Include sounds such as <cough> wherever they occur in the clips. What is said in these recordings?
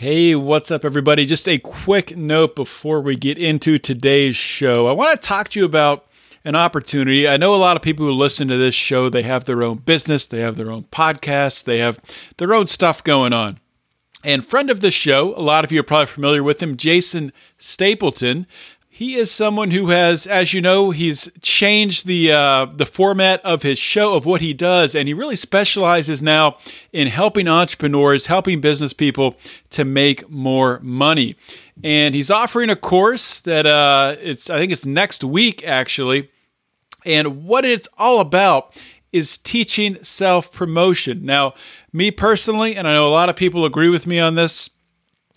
Hey, what's up, everybody? Just a quick note before we get into today's show. I want to talk to you about an opportunity. I know a lot of people who listen to this show, they have their own business, they have their own podcasts, they have their own stuff going on. And friend of the show, a lot of you are probably familiar with him, Jason Stapleton. He is someone who has, as you know, he's changed the uh, the format of his show of what he does, and he really specializes now in helping entrepreneurs, helping business people to make more money. And he's offering a course that uh, it's I think it's next week actually, and what it's all about is teaching self promotion. Now, me personally, and I know a lot of people agree with me on this,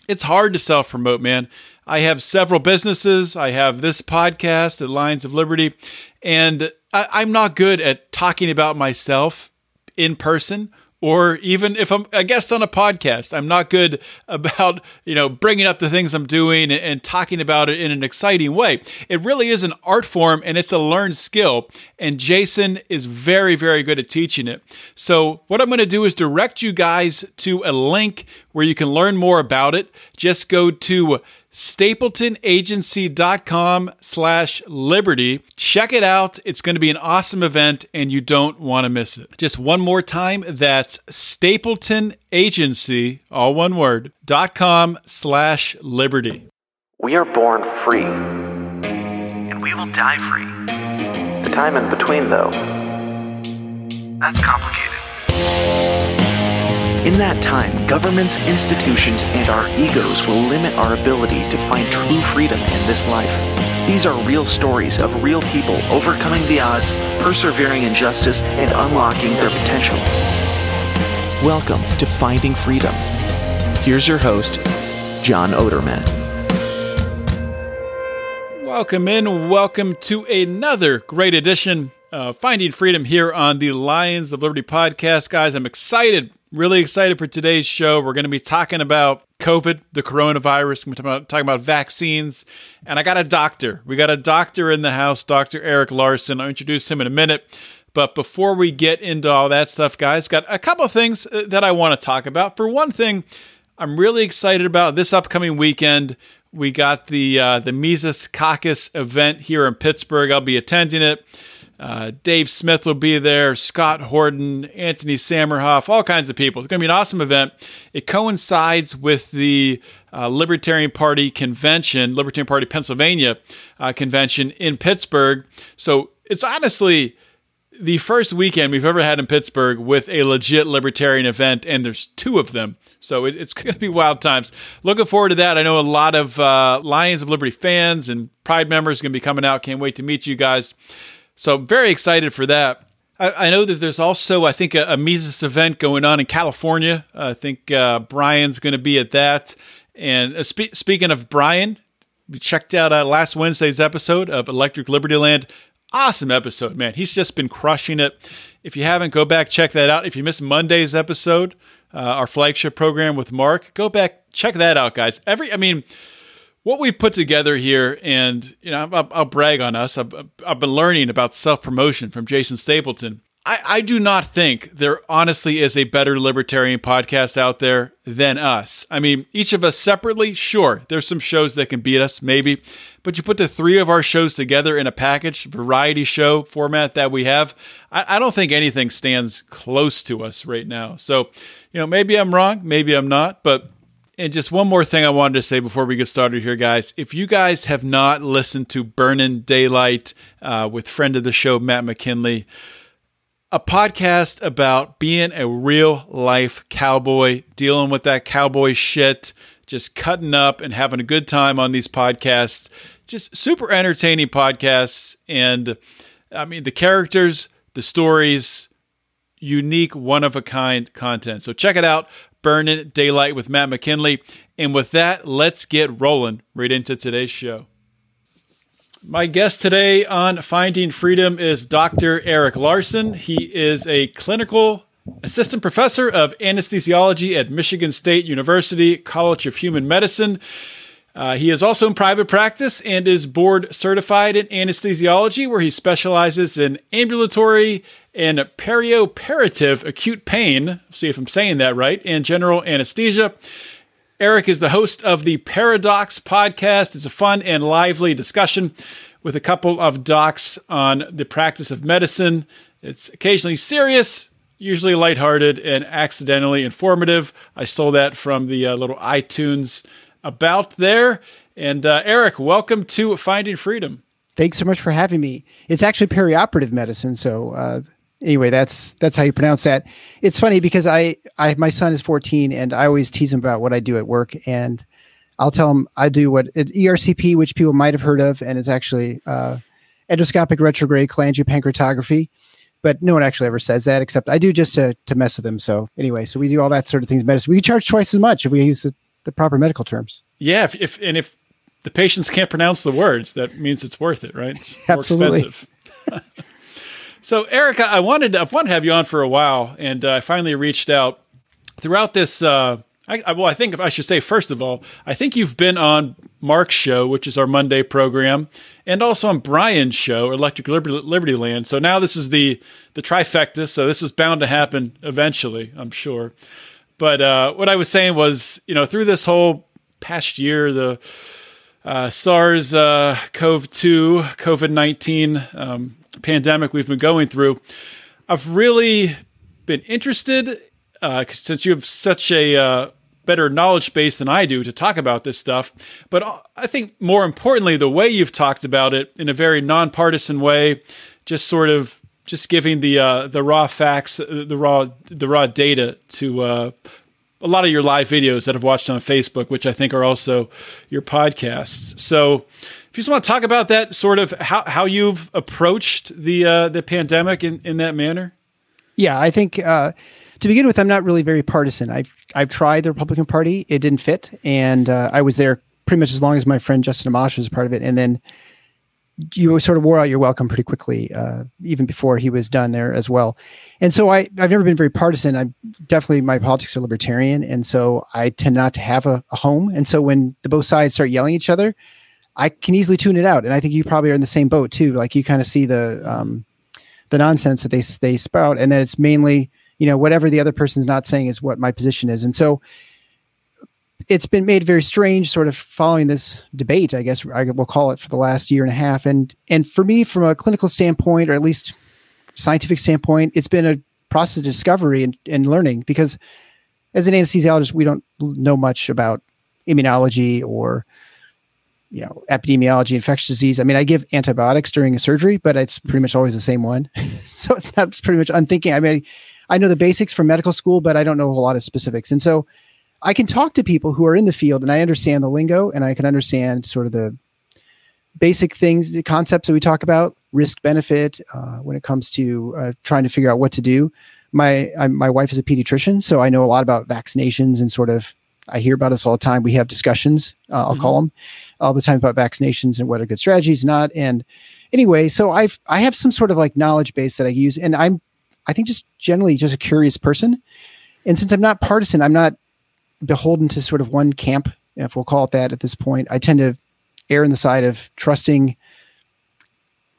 it's hard to self promote, man. I have several businesses. I have this podcast at Lions of Liberty, and I, am not good at talking about myself in person or even if I'm a guest on a podcast, I'm not good about, you know, bringing up the things I'm doing and, and, talking about it in an exciting way. It really is an art form and it's a learned skill. And Jason is very, very good at teaching it. So, what I'm going to do is direct you guys to a link where you can learn more about it. Just go to stapletonagency.com slash liberty. Check it out. It's going to be an awesome event and you don't want to miss it. Just one more time that's stapleton agency all one word dot com slash liberty. We are born free. And we will die free. The time in between though. That's complicated in that time, governments, institutions, and our egos will limit our ability to find true freedom in this life. These are real stories of real people overcoming the odds, persevering in justice, and unlocking their potential. Welcome to Finding Freedom. Here's your host, John Odermatt. Welcome in. Welcome to another great edition of Finding Freedom here on the Lions of Liberty podcast. Guys, I'm excited Really excited for today's show. We're going to be talking about COVID, the coronavirus. We're talking about, talking about vaccines. And I got a doctor. We got a doctor in the house, Dr. Eric Larson. I'll introduce him in a minute. But before we get into all that stuff, guys, got a couple of things uh, that I want to talk about. For one thing, I'm really excited about this upcoming weekend. We got the uh, the Mises Caucus event here in Pittsburgh. I'll be attending it. Uh, Dave Smith will be there, Scott Horton, Anthony Samerhoff, all kinds of people. It's going to be an awesome event. It coincides with the uh, Libertarian Party convention, Libertarian Party Pennsylvania uh, convention in Pittsburgh. So it's honestly the first weekend we've ever had in Pittsburgh with a legit libertarian event, and there's two of them. So it, it's <laughs> going to be wild times. Looking forward to that. I know a lot of uh, Lions of Liberty fans and Pride members are going to be coming out. Can't wait to meet you guys. So very excited for that. I, I know that there's also, I think, a, a, Mises event going on in California. I think uh, Brian's going to be at that. And uh, spe- speaking of Brian, we checked out uh, last Wednesday's episode of Electric Liberty Land. Awesome episode, man. He's just been crushing it. If you haven't, go back, check that out. If you missed Monday's episode, uh, our flagship program with Mark, go back, check that out, guys. Every, I mean, what we've put together here, and you know, I'll, I'll brag on us. I've, I've been learning about self promotion from Jason Stapleton. I, I do not think there honestly is a better libertarian podcast out there than us. I mean, each of us separately, sure, there's some shows that can beat us, maybe, but you put the three of our shows together in a package, variety show format that we have, I, I don't think anything stands close to us right now. So, you know, maybe I'm wrong, maybe I'm not, but and just one more thing I wanted to say before we get started here, guys. If you guys have not listened to Burning Daylight uh, with friend of the show, Matt McKinley, a podcast about being a real life cowboy, dealing with that cowboy shit, just cutting up and having a good time on these podcasts. Just super entertaining podcasts. And I mean, the characters, the stories, unique, one of a kind content. So check it out. Burning Daylight with Matt McKinley. And with that, let's get rolling right into today's show. My guest today on Finding Freedom is Dr. Eric Larson. He is a clinical assistant professor of anesthesiology at Michigan State University College of Human Medicine. Uh, he is also in private practice and is board certified in anesthesiology, where he specializes in ambulatory and perioperative acute pain, see if I'm saying that right, and general anesthesia. Eric is the host of the Paradox podcast. It's a fun and lively discussion with a couple of docs on the practice of medicine. It's occasionally serious, usually lighthearted, and accidentally informative. I stole that from the uh, little iTunes about there. And uh, Eric, welcome to Finding Freedom. Thanks so much for having me. It's actually perioperative medicine, so uh, anyway, that's that's how you pronounce that. It's funny because I, I my son is 14, and I always tease him about what I do at work, and I'll tell him I do what ERCP, which people might have heard of, and it's actually uh, endoscopic retrograde cholangiopancreatography. But no one actually ever says that, except I do just to to mess with them. So anyway, so we do all that sort of things. Medicine. We charge twice as much if we use the, the proper medical terms. Yeah, if, if and if the patients can't pronounce the words, that means it's worth it, right? It's <laughs> Absolutely. <laughs> so, Erica, I wanted to, I've wanted to have you on for a while, and uh, I finally reached out throughout this. Uh, I, I, well, I think I should say first of all, I think you've been on Mark's show, which is our Monday program, and also on Brian's show, Electric Liberty, Liberty Land. So now this is the the trifecta. So this is bound to happen eventually, I'm sure. But uh, what I was saying was, you know, through this whole past year, the uh, SARS uh, CoV 2, COVID 19 um, pandemic we've been going through, I've really been interested uh, since you have such a uh, better knowledge base than I do to talk about this stuff. But I think more importantly, the way you've talked about it in a very nonpartisan way, just sort of just giving the uh, the raw facts, uh, the raw the raw data to uh, a lot of your live videos that I've watched on Facebook, which I think are also your podcasts. So, if you just want to talk about that, sort of how, how you've approached the uh, the pandemic in, in that manner. Yeah, I think uh, to begin with, I'm not really very partisan. I've I've tried the Republican Party, it didn't fit, and uh, I was there pretty much as long as my friend Justin Amash was a part of it, and then you sort of wore out your welcome pretty quickly, uh, even before he was done there as well. And so I, I've never been very partisan. I'm definitely my politics are libertarian, and so I tend not to have a, a home. And so when the both sides start yelling at each other, I can easily tune it out. And I think you probably are in the same boat too. Like you kind of see the um, the nonsense that they they spout, and then it's mainly you know whatever the other person's not saying is what my position is. And so it's been made very strange sort of following this debate i guess i will call it for the last year and a half and and for me from a clinical standpoint or at least scientific standpoint it's been a process of discovery and, and learning because as an anesthesiologist we don't know much about immunology or you know epidemiology infectious disease i mean i give antibiotics during a surgery but it's pretty much always the same one <laughs> so it's not it's pretty much unthinking i mean i know the basics from medical school but i don't know a lot of specifics and so I can talk to people who are in the field and I understand the lingo and I can understand sort of the basic things, the concepts that we talk about, risk benefit uh, when it comes to uh, trying to figure out what to do. My I, my wife is a pediatrician, so I know a lot about vaccinations and sort of I hear about us all the time. We have discussions, uh, I'll mm-hmm. call them, all the time about vaccinations and what are good strategies, not. And anyway, so I've I have some sort of like knowledge base that I use, and I'm I think just generally just a curious person. And since I'm not partisan, I'm not beholden to sort of one camp, if we'll call it that at this point. I tend to err on the side of trusting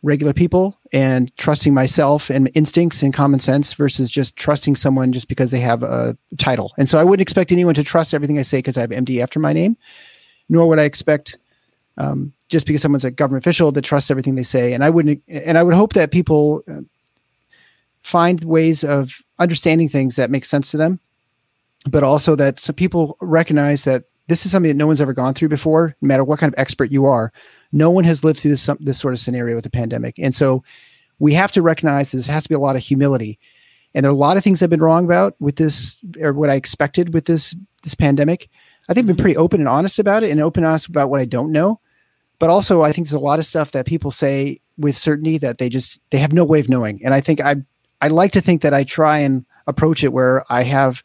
regular people and trusting myself and instincts and common sense versus just trusting someone just because they have a title. And so I wouldn't expect anyone to trust everything I say because I have MD after my name, nor would I expect um, just because someone's a government official that trusts everything they say. And I wouldn't, and I would hope that people uh, find ways of understanding things that make sense to them but also that some people recognize that this is something that no one's ever gone through before, no matter what kind of expert you are. No one has lived through this, this sort of scenario with a pandemic. And so we have to recognize this has to be a lot of humility. And there are a lot of things I've been wrong about with this, or what I expected with this this pandemic. I think I've been mm-hmm. pretty open and honest about it and open and honest about what I don't know. But also I think there's a lot of stuff that people say with certainty that they just they have no way of knowing. And I think I I like to think that I try and approach it where I have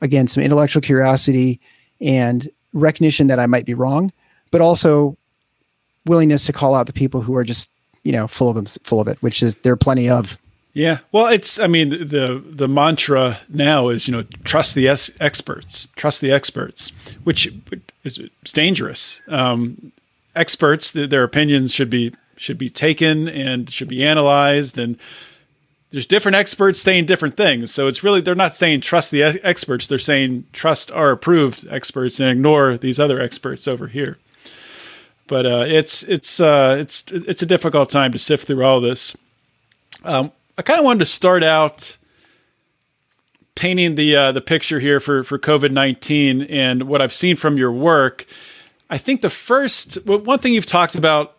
again some intellectual curiosity and recognition that I might be wrong, but also willingness to call out the people who are just you know full of them, full of it, which is there are plenty of. Yeah, well, it's I mean the the mantra now is you know trust the experts, trust the experts, which is dangerous. Um, experts, th- their opinions should be should be taken and should be analyzed and there's different experts saying different things. So it's really they're not saying trust the experts. They're saying trust our approved experts and ignore these other experts over here. But uh, it's it's uh, it's it's a difficult time to sift through all this. Um, I kind of wanted to start out painting the uh, the picture here for for COVID nineteen and what I've seen from your work. I think the first one thing you've talked about.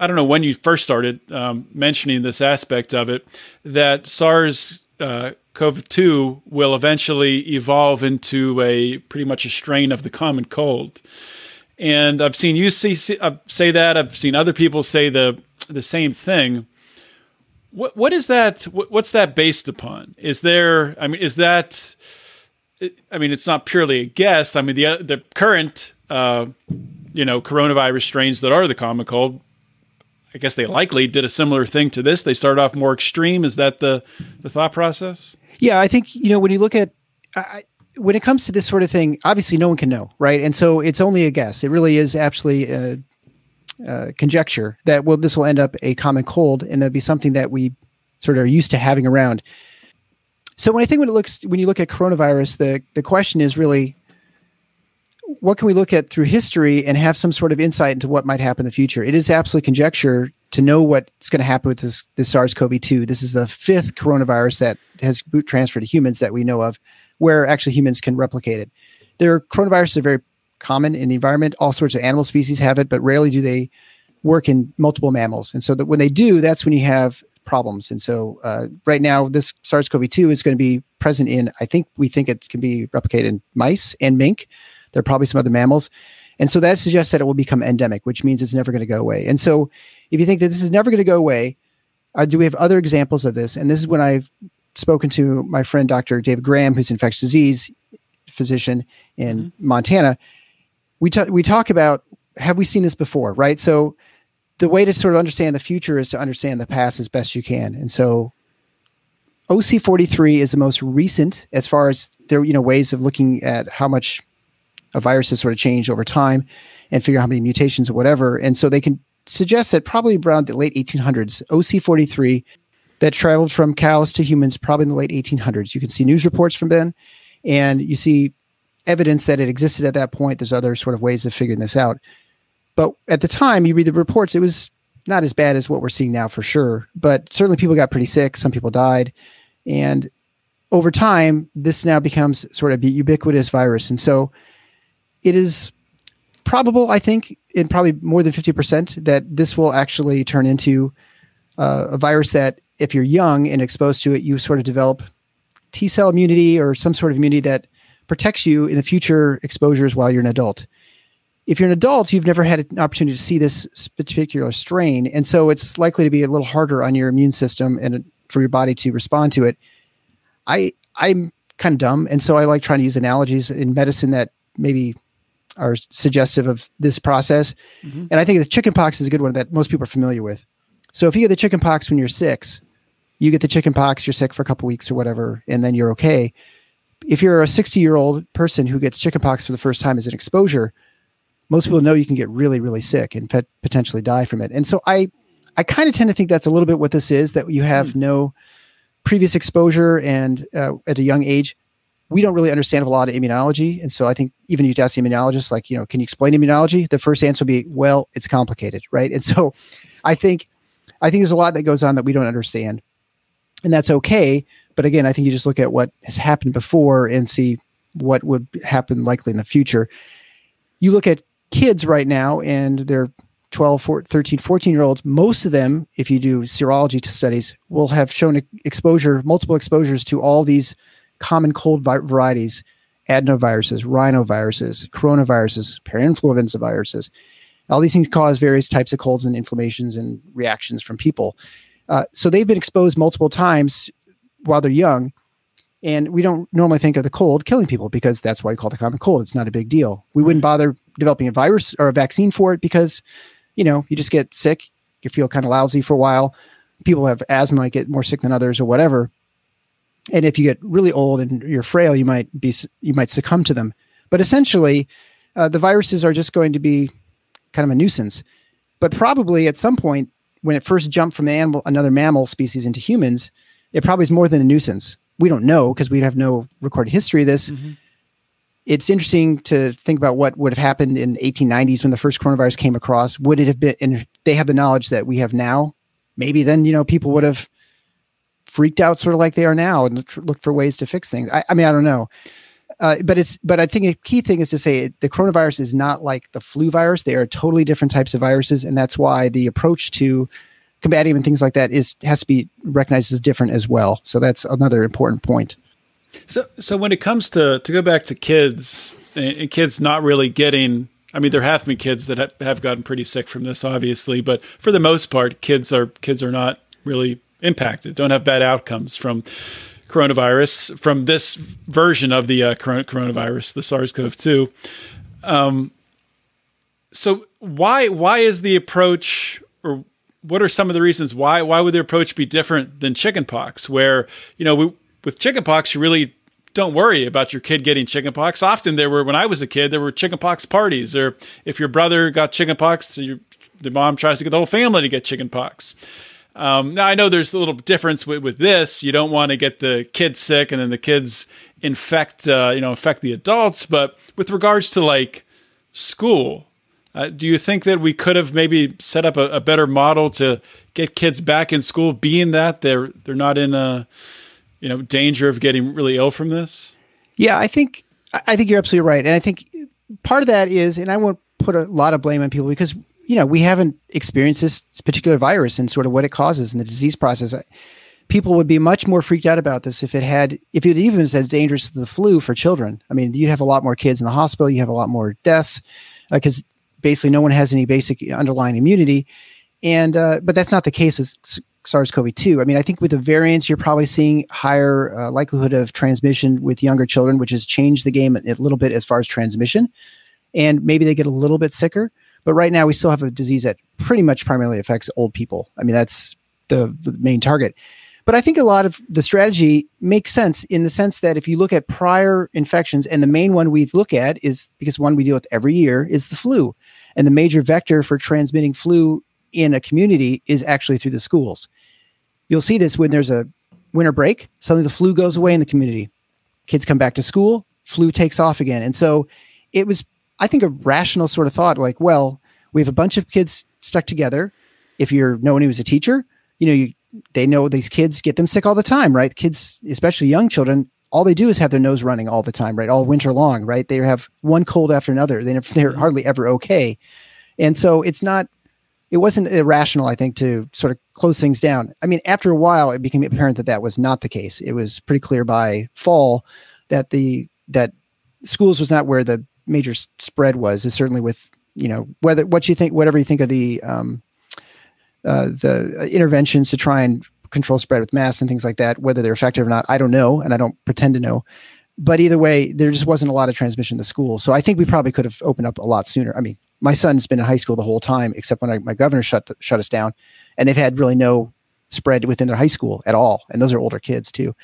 I don't know when you first started um, mentioning this aspect of it that SARS uh, CoV two will eventually evolve into a pretty much a strain of the common cold. And I've seen you see, uh, say that. I've seen other people say the the same thing. What what is that? What, what's that based upon? Is there? I mean, is that? I mean, it's not purely a guess. I mean, the the current, uh, you know, coronavirus strains that are the common cold. I guess they likely did a similar thing to this. They started off more extreme. Is that the the thought process? Yeah, I think you know when you look at. I, when it comes to this sort of thing, obviously no one can know, right? And so it's only a guess. It really is actually a, a conjecture that well, this will end up a common cold, and that'll be something that we sort of are used to having around. So when I think when it looks when you look at coronavirus, the the question is really what can we look at through history and have some sort of insight into what might happen in the future? It is absolutely conjecture to know what's going to happen with this this SARS-CoV-2. This is the fifth coronavirus that has boot transferred to humans that we know of where actually humans can replicate it. Their coronaviruses are very common in the environment. All sorts of animal species have it, but rarely do they work in multiple mammals. And so that when they do, that's when you have problems. And so uh, right now, this SARS-CoV-2 is going to be present in. I think we think it can be replicated in mice and mink. There are probably some other mammals. And so that suggests that it will become endemic, which means it's never going to go away. And so if you think that this is never going to go away, uh, do we have other examples of this? And this is when I've spoken to my friend Dr. David Graham, who's an infectious disease physician in mm-hmm. Montana. We t- we talk about have we seen this before, right? So the way to sort of understand the future is to understand the past as best you can. And so OC43 is the most recent as far as there you know ways of looking at how much a virus has sort of changed over time and figure out how many mutations or whatever. And so they can suggest that probably around the late 1800s, OC43 that traveled from cows to humans probably in the late 1800s. You can see news reports from then, and you see evidence that it existed at that point. There's other sort of ways of figuring this out. But at the time, you read the reports, it was not as bad as what we're seeing now for sure. But certainly people got pretty sick. Some people died. And over time, this now becomes sort of a ubiquitous virus. And so it is probable, I think, in probably more than 50%, that this will actually turn into uh, a virus that if you're young and exposed to it, you sort of develop T cell immunity or some sort of immunity that protects you in the future exposures while you're an adult. If you're an adult, you've never had an opportunity to see this particular strain, and so it's likely to be a little harder on your immune system and for your body to respond to it. I I'm kind of dumb, and so I like trying to use analogies in medicine that maybe are suggestive of this process. Mm-hmm. And I think the chickenpox is a good one that most people are familiar with. So if you get the chickenpox when you're six, you get the chicken pox, you're sick for a couple weeks or whatever, and then you're okay. If you're a 60 year old person who gets chicken pox for the first time as an exposure, most people know you can get really, really sick and potentially die from it. And so I, I kind of tend to think that's a little bit what this is that you have mm. no previous exposure and uh, at a young age, we don't really understand a lot of immunology. And so I think even you ask the immunologist, like, you know, can you explain immunology? The first answer will be, well, it's complicated, right? And <laughs> so I think, I think there's a lot that goes on that we don't understand and that's okay. But again, I think you just look at what has happened before and see what would happen likely in the future. You look at kids right now and they're 12, 14, 13, 14 year olds. Most of them, if you do serology studies, will have shown exposure, multiple exposures to all these common cold vi- varieties adenoviruses, rhinoviruses, coronaviruses, parainfluenza viruses. All these things cause various types of colds and inflammations and reactions from people. Uh, so they've been exposed multiple times while they're young. And we don't normally think of the cold killing people because that's why we call it the common cold. It's not a big deal. We wouldn't bother developing a virus or a vaccine for it because, you know, you just get sick, you feel kind of lousy for a while. People have asthma, get more sick than others or whatever. And if you get really old and you're frail, you might be you might succumb to them. But essentially, uh, the viruses are just going to be kind of a nuisance. But probably at some point, when it first jumped from animal, another mammal species into humans, it probably is more than a nuisance. We don't know because we have no recorded history of this. Mm-hmm. It's interesting to think about what would have happened in 1890s when the first coronavirus came across. Would it have been, and they had the knowledge that we have now, maybe then, you know, people would have freaked out sort of like they are now and look for ways to fix things. I, I mean, I don't know. Uh, but it's but I think a key thing is to say the coronavirus is not like the flu virus. They are totally different types of viruses, and that's why the approach to combating and things like that is has to be recognized as different as well. So that's another important point. So so when it comes to to go back to kids and kids not really getting I mean, there have been kids that have gotten pretty sick from this, obviously, but for the most part, kids are kids are not really impacted, don't have bad outcomes from coronavirus, from this version of the uh, coronavirus, the SARS-CoV-2. Um, so why why is the approach, or what are some of the reasons why why would the approach be different than chickenpox, where you know we, with chickenpox you really don't worry about your kid getting chickenpox. Often there were when I was a kid there were chickenpox parties, or if your brother got chickenpox, your the mom tries to get the whole family to get chickenpox. Um, now I know there's a little difference with, with this. You don't want to get the kids sick and then the kids infect, uh, you know, infect the adults. But with regards to like school, uh, do you think that we could have maybe set up a, a, better model to get kids back in school, being that they're they're not in a you know danger of getting really ill from this? Yeah, I think I think you're absolutely right, and I think part of that is, and I won't put a lot of blame on people because you know, we haven't experienced this particular virus and sort of what it causes in the disease process. People would be much more freaked out about this if it had, if it even as dangerous as the flu for children. I mean, you'd have a lot more kids in the hospital, you have a lot more deaths because uh, basically no one has any basic underlying immunity. And, uh, but that's not the case with SARS-CoV-2. I mean, I think with the variants, you're probably seeing higher uh, likelihood of transmission with younger children, which has changed the game a little bit as far as transmission. And maybe they get a little bit sicker. But right now, we still have a disease that pretty much primarily affects old people. I mean, that's the, the main target. But I think a lot of the strategy makes sense in the sense that if you look at prior infections, and the main one we look at is because one we deal with every year is the flu. And the major vector for transmitting flu in a community is actually through the schools. You'll see this when there's a winter break, suddenly the flu goes away in the community. Kids come back to school, flu takes off again. And so it was I think a rational sort of thought, like, well, we have a bunch of kids stuck together. If you're no one who's a teacher, you know, you they know these kids get them sick all the time, right? Kids, especially young children, all they do is have their nose running all the time, right? All winter long, right? They have one cold after another. They, <laughs> they're mm-hmm. hardly ever okay. And so it's not, it wasn't irrational, I think, to sort of close things down. I mean, after a while, it became apparent that that was not the case. It was pretty clear by fall that the, that schools was not where the major spread was is certainly with you know whether what you think whatever you think of the um, uh, the interventions to try and control spread with masks and things like that whether they're effective or not i don't know and i don't pretend to know. But either way there just wasn't a lot of transmission in the school. So i think we probably could have opened up a lot sooner. I mean my son's been in high school the whole time except when I, my governor shut the, shut us down and they've had really no spread within their high school at all and those are older kids too.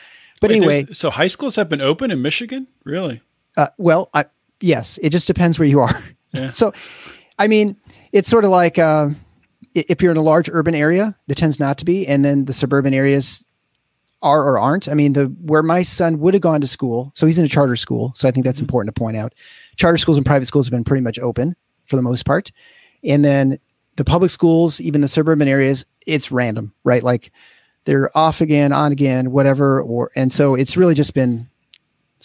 But Wait, anyway so high schools have been open in michigan? Really? Uh, well I, yes, it just depends where you are. Yeah. <laughs> so, I mean, it's sort of like uh, if you're in a large urban area, that tends not to be, and then the suburban areas are or aren't. I mean, the where my son would have gone to school, so he's in a charter school, so I think that's mm-hmm. important to point out. Charter schools and private schools have been pretty much open for the most part, and then the public schools, even the suburban areas, it's random, right? Like they're off again, on again, whatever, or and so it's really just been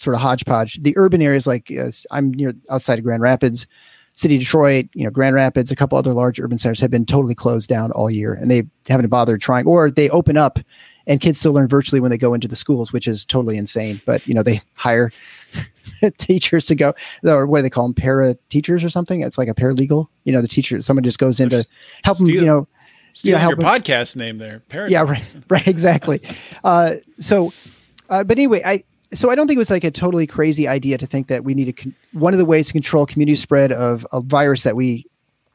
sort of hodgepodge. The urban areas, like uh, I'm near outside of Grand Rapids, city of Detroit, you know, Grand Rapids, a couple other large urban centers have been totally closed down all year, and they haven't bothered trying, or they open up, and kids still learn virtually when they go into the schools, which is totally insane. But you know, they hire <laughs> teachers to go, or what do they call them, para teachers or something? It's like a paralegal. You know, the teacher, someone just goes in to help them. You know. you know, help your them. podcast name there. Paralegal. Yeah, right, right, exactly. <laughs> uh, so, uh, but anyway, I so I don't think it was like a totally crazy idea to think that we need to. Con- one of the ways to control community spread of a virus that we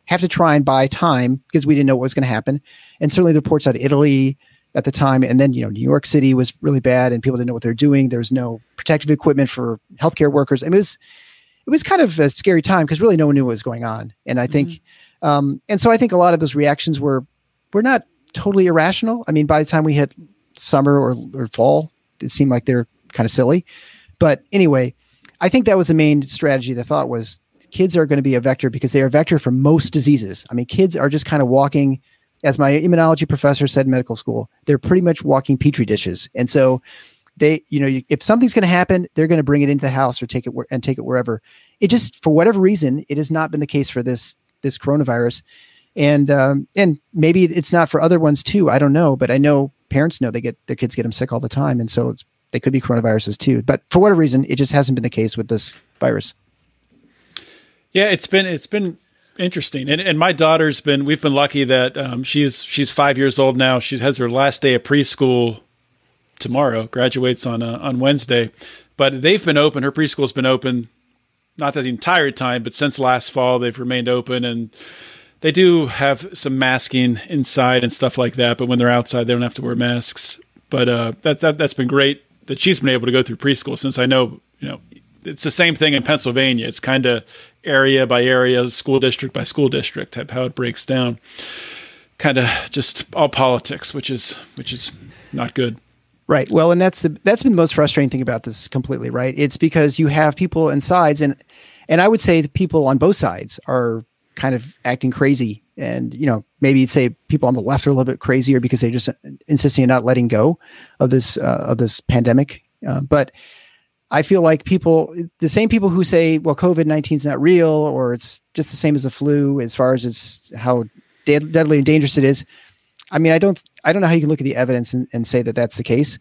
have to try and buy time because we didn't know what was going to happen, and certainly the reports out of Italy at the time, and then you know New York City was really bad, and people didn't know what they're doing. There was no protective equipment for healthcare workers. I mean, it was it was kind of a scary time because really no one knew what was going on, and I think, mm-hmm. um, and so I think a lot of those reactions were were not totally irrational. I mean, by the time we hit summer or, or fall. It seemed like they're kind of silly. But anyway, I think that was the main strategy. The thought was kids are going to be a vector because they are a vector for most diseases. I mean, kids are just kind of walking, as my immunology professor said in medical school, they're pretty much walking petri dishes. And so they, you know, if something's going to happen, they're going to bring it into the house or take it and take it wherever. It just, for whatever reason, it has not been the case for this this coronavirus, and um, and maybe it's not for other ones too. I don't know, but I know parents know they get their kids get them sick all the time, and so they could be coronaviruses too. But for whatever reason, it just hasn't been the case with this virus. Yeah, it's been it's been interesting, and and my daughter's been. We've been lucky that um, she's she's five years old now. She has her last day of preschool tomorrow, graduates on uh, on Wednesday. But they've been open. Her preschool's been open, not the entire time, but since last fall they've remained open, and they do have some masking inside and stuff like that. But when they're outside, they don't have to wear masks. But uh, that that that's been great that she's been able to go through preschool. Since I know, you know, it's the same thing in Pennsylvania. It's kind of area by area, school district by school district, how it breaks down. Kind of just all politics, which is which is not good. Right. Well, and that's the that's been the most frustrating thing about this completely, right? It's because you have people and sides and and I would say the people on both sides are kind of acting crazy and you know maybe you'd say people on the left are a little bit crazier because they just insisting on not letting go of this uh, of this pandemic uh, but i feel like people the same people who say well covid-19 is not real or it's just the same as the flu as far as it's how dead, deadly and dangerous it is I mean, I don't, I don't know how you can look at the evidence and, and say that that's the case.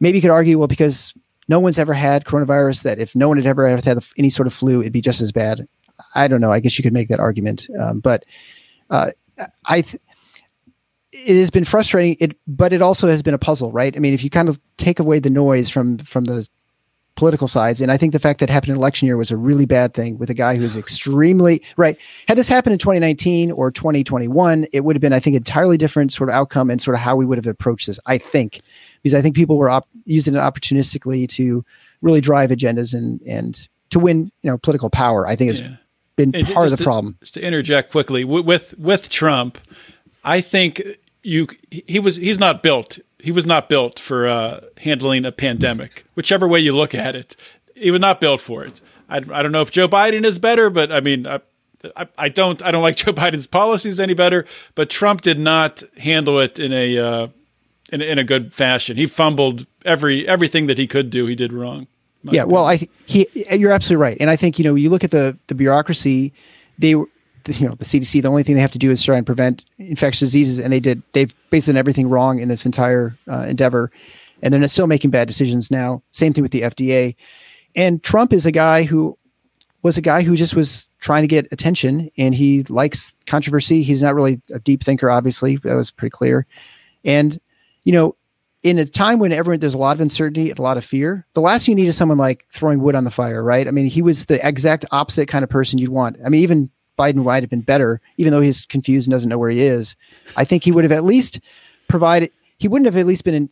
Maybe you could argue, well, because no one's ever had coronavirus, that if no one had ever had any sort of flu, it'd be just as bad. I don't know. I guess you could make that argument, um, but uh, I. Th- it has been frustrating. It, but it also has been a puzzle, right? I mean, if you kind of take away the noise from from the political sides. And I think the fact that happened in election year was a really bad thing with a guy who's extremely right. Had this happened in 2019 or 2021, it would have been, I think, entirely different sort of outcome and sort of how we would have approached this. I think because I think people were op- using it opportunistically to really drive agendas and and to win, you know, political power. I think is yeah. Been and part of the to, problem. Just to interject quickly with with Trump, I think you he was he's not built he was not built for uh, handling a pandemic, whichever way you look at it. He was not built for it. I, I don't know if Joe Biden is better, but I mean, I, I, I, don't I don't like <laughs> Joe Biden's policies any better. But Trump did not handle it in a uh, in, in a good fashion. He fumbled every everything that he could do. He did wrong. Yeah, opinion. well, I th- he you're absolutely right, and I think you know you look at the the bureaucracy. They you know the CDC the only thing they have to do is try and prevent infectious diseases and they did. They've based on everything wrong in this entire uh, endeavor and they're still making bad decisions now. Same thing with the FDA and Trump is a guy who was a guy who just was trying to get attention and he likes controversy. He's not really a deep thinker obviously. That was pretty clear. And you know in a time when everyone there's a lot of uncertainty and a lot of fear, the last thing you need is someone like throwing wood on the fire, right? I mean, he was the exact opposite kind of person you'd want. I mean, even Biden might have been better, even though he's confused and doesn't know where he is. I think he would have at least provided. He wouldn't have at least been in,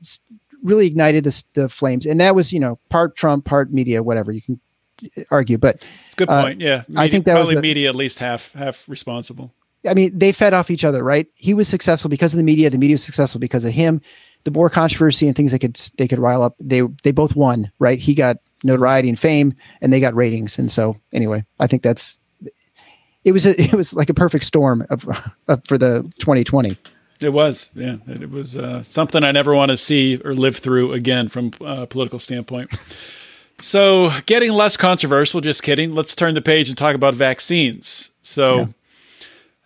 really ignited the, the flames, and that was you know part Trump, part media, whatever you can argue. But it's a good uh, point. Yeah, media, I think that probably was the, media at least half half responsible. I mean, they fed off each other, right? He was successful because of the media. The media was successful because of him. The more controversy and things they could they could rile up, they they both won, right? He got notoriety and fame, and they got ratings. And so, anyway, I think that's it was a, <laughs> it was like a perfect storm of, of, for the 2020. It was, yeah. It was uh, something I never want to see or live through again from a political standpoint. So, getting less controversial, just kidding. Let's turn the page and talk about vaccines. So,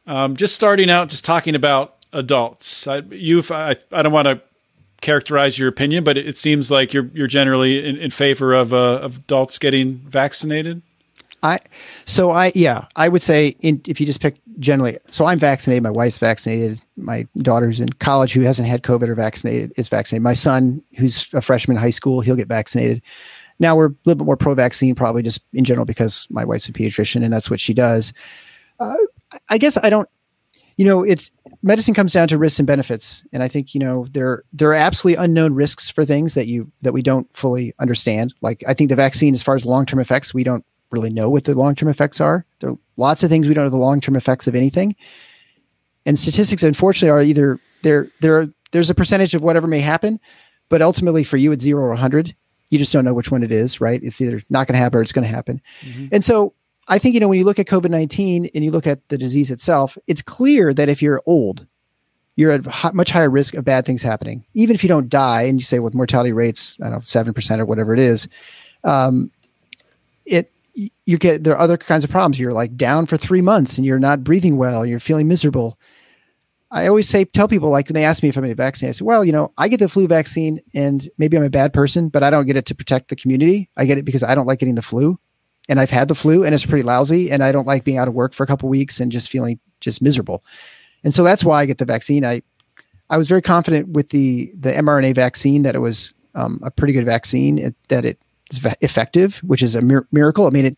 yeah. um, just starting out, just talking about adults. I, you've, I, I don't want to characterize your opinion, but it, seems like you're you're generally in, in favor of uh, of adults getting vaccinated. I so I yeah I would say in, if you just pick generally so I'm vaccinated my wife's vaccinated my daughter's in college who hasn't had COVID or vaccinated is vaccinated. My son who's a freshman in high school he'll get vaccinated. Now we're a little bit more pro vaccine probably just in general because my wife's a pediatrician and that's what she does. Uh, I guess I don't you know it's medicine comes down to risks and benefits and I think you know there there are absolutely unknown risks for things that you that we don't fully understand like I think the vaccine as far as long term effects we don't really know what the long term effects are. There are lots of things we don't know the long term effects of anything. And statistics, unfortunately, are either they're they're there's a percentage of whatever may happen, but ultimately for you, it's zero or 100. You just don't know which one it is, right? It's either not going to happen or it's going to happen. Mm-hmm. And so I think, you know, when you look at COVID 19 and you look at the disease itself, it's clear that if you're old, you're at much higher risk of bad things happening. Even if you don't die, and you say with mortality rates, I don't know, seven percent or whatever it is, um, it you get there are other kinds of problems. You're like down for three months and you're not breathing well. You're feeling miserable. I always say tell people like when they ask me if I'm a vaccine, I say, well, you know, I get the flu vaccine and maybe I'm a bad person, but I don't get it to protect the community. I get it because I don't like getting the flu, and I've had the flu and it's pretty lousy, and I don't like being out of work for a couple weeks and just feeling just miserable. And so that's why I get the vaccine. I I was very confident with the the mRNA vaccine that it was um, a pretty good vaccine, it, that it is effective, which is a mir- miracle. I mean, it.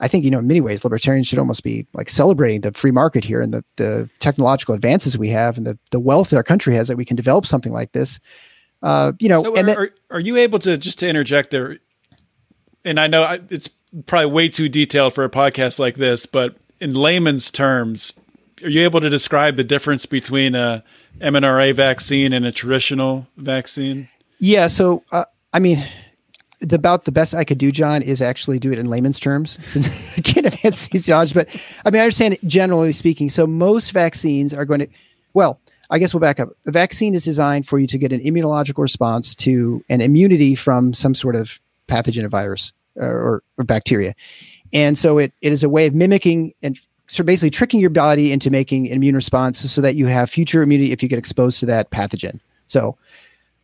I think you know in many ways libertarians should almost be like celebrating the free market here and the, the technological advances we have and the, the wealth that our country has that we can develop something like this. Uh, you know, so and are, are, are you able to just to interject there? And I know I, it's probably way too detailed for a podcast like this, but in layman's terms, are you able to describe the difference between a mRNA vaccine and a traditional vaccine? Yeah. So, uh, I mean, the, about the best I could do, John, is actually do it in layman's terms, <laughs> since I can't have anesthesiology. But I mean, I understand it generally speaking. So most vaccines are going to, well, I guess we'll back up. A vaccine is designed for you to get an immunological response to an immunity from some sort of pathogen or virus uh, or, or bacteria. And so it, it is a way of mimicking and so basically tricking your body into making an immune response so that you have future immunity if you get exposed to that pathogen. So,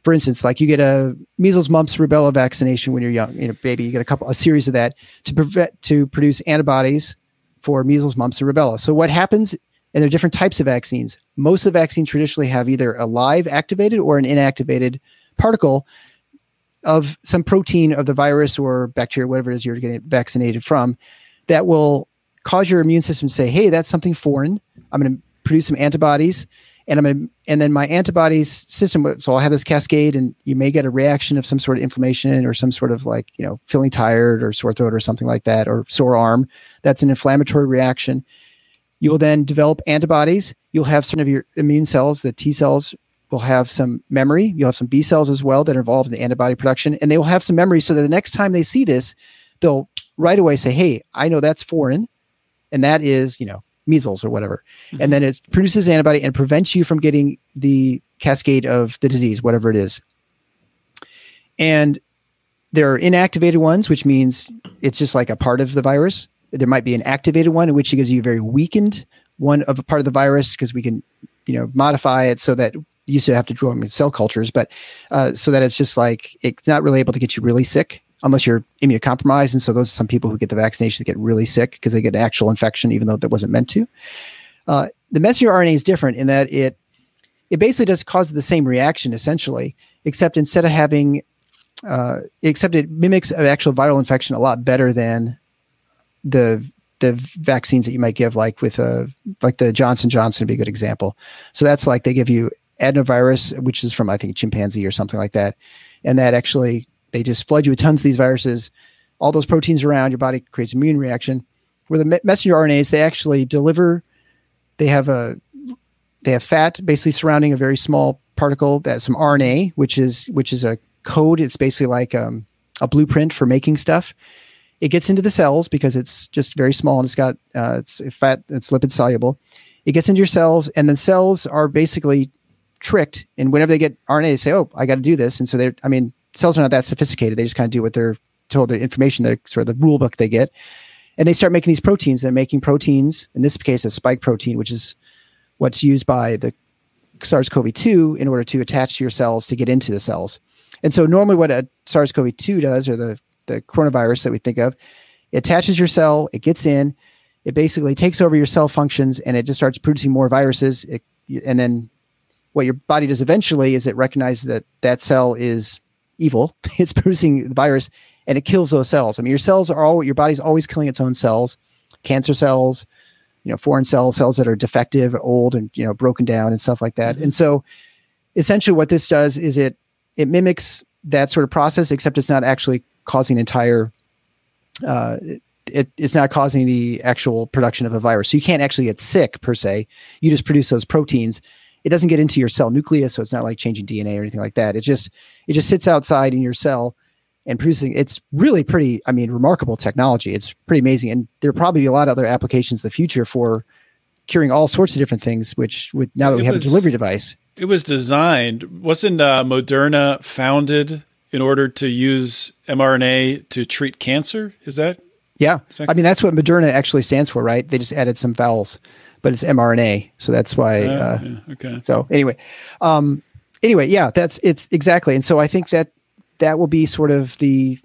for instance, like you get a measles, mumps, rubella vaccination when you're young, you know, baby, you get a couple, a series of that to prevent to produce antibodies for measles, mumps, and rubella. So what happens? And there are different types of vaccines. Most of the vaccines traditionally have either a live activated or an inactivated particle of some protein of the virus or bacteria, whatever it is you're getting vaccinated from, that will cause your immune system to say, "Hey, that's something foreign. I'm going to produce some antibodies." And I'm to, and then my antibodies system. So I'll have this cascade, and you may get a reaction of some sort of inflammation or some sort of like you know feeling tired or sore throat or something like that, or sore arm. That's an inflammatory reaction. You will then develop antibodies. You'll have some of your immune cells, the T cells, will have some memory. You'll have some B cells as well that are involved in the antibody production, and they will have some memory so that the next time they see this, they'll right away say, "Hey, I know that's foreign and that is you know measles or whatever mm-hmm. and then it produces antibody and prevents you from getting the cascade of the disease whatever it is and there are inactivated ones which means it's just like a part of the virus there might be an activated one in which it gives you a very weakened one of a part of the virus because we can you know modify it so that used to have to draw them in cell cultures but uh, so that it's just like it's not really able to get you really sick unless you're immunocompromised. And so those are some people who get the vaccination that get really sick because they get an actual infection, even though that wasn't meant to. Uh, the messenger RNA is different in that it it basically does cause the same reaction essentially, except instead of having uh, except it mimics an actual viral infection a lot better than the the vaccines that you might give, like with a uh, like the Johnson Johnson would be a good example. So that's like they give you adenovirus, which is from I think chimpanzee or something like that, and that actually they just flood you with tons of these viruses. All those proteins around your body creates an immune reaction. Where the messenger RNAs, they actually deliver. They have a they have fat basically surrounding a very small particle that's some RNA, which is which is a code. It's basically like um, a blueprint for making stuff. It gets into the cells because it's just very small and it's got uh, it's fat, it's lipid soluble. It gets into your cells, and the cells are basically tricked. And whenever they get RNA, they say, "Oh, I got to do this." And so they're, I mean, cells are not that sophisticated. They just kind of do what they're told, the information, the sort of the rule book they get. And they start making these proteins. They're making proteins, in this case, a spike protein, which is what's used by the SARS CoV 2 in order to attach to your cells to get into the cells. And so, normally, what a SARS CoV 2 does, or the, the coronavirus that we think of, it attaches your cell, it gets in, it basically takes over your cell functions, and it just starts producing more viruses. It, and then, what your body does eventually is it recognizes that that cell is evil. <laughs> It's producing the virus and it kills those cells. I mean, your cells are all your body's always killing its own cells, cancer cells, you know, foreign cells, cells that are defective, old, and you know, broken down and stuff like that. Mm-hmm. And so, essentially, what this does is it it mimics that sort of process, except it's not actually causing entire. Uh, it, it's not causing the actual production of a virus. So you can't actually get sick per se. You just produce those proteins, it doesn't get into your cell nucleus, so it's not like changing DNA or anything like that. It just it just sits outside in your cell and producing. It's really pretty. I mean, remarkable technology. It's pretty amazing, and there'll probably be a lot of other applications in the future for curing all sorts of different things. Which with now that we It have was- a delivery device, It was designed, wasn't uh, Moderna founded in order to use mRNA to treat cancer? Is that? yeah. I mean, that's what Moderna actually stands for, right? They just added some vowels, but it's mRNA, so that's why. Uh, yeah, okay. So anyway, um, anyway, yeah, that's it's exactly. And so I think that that will be sort of the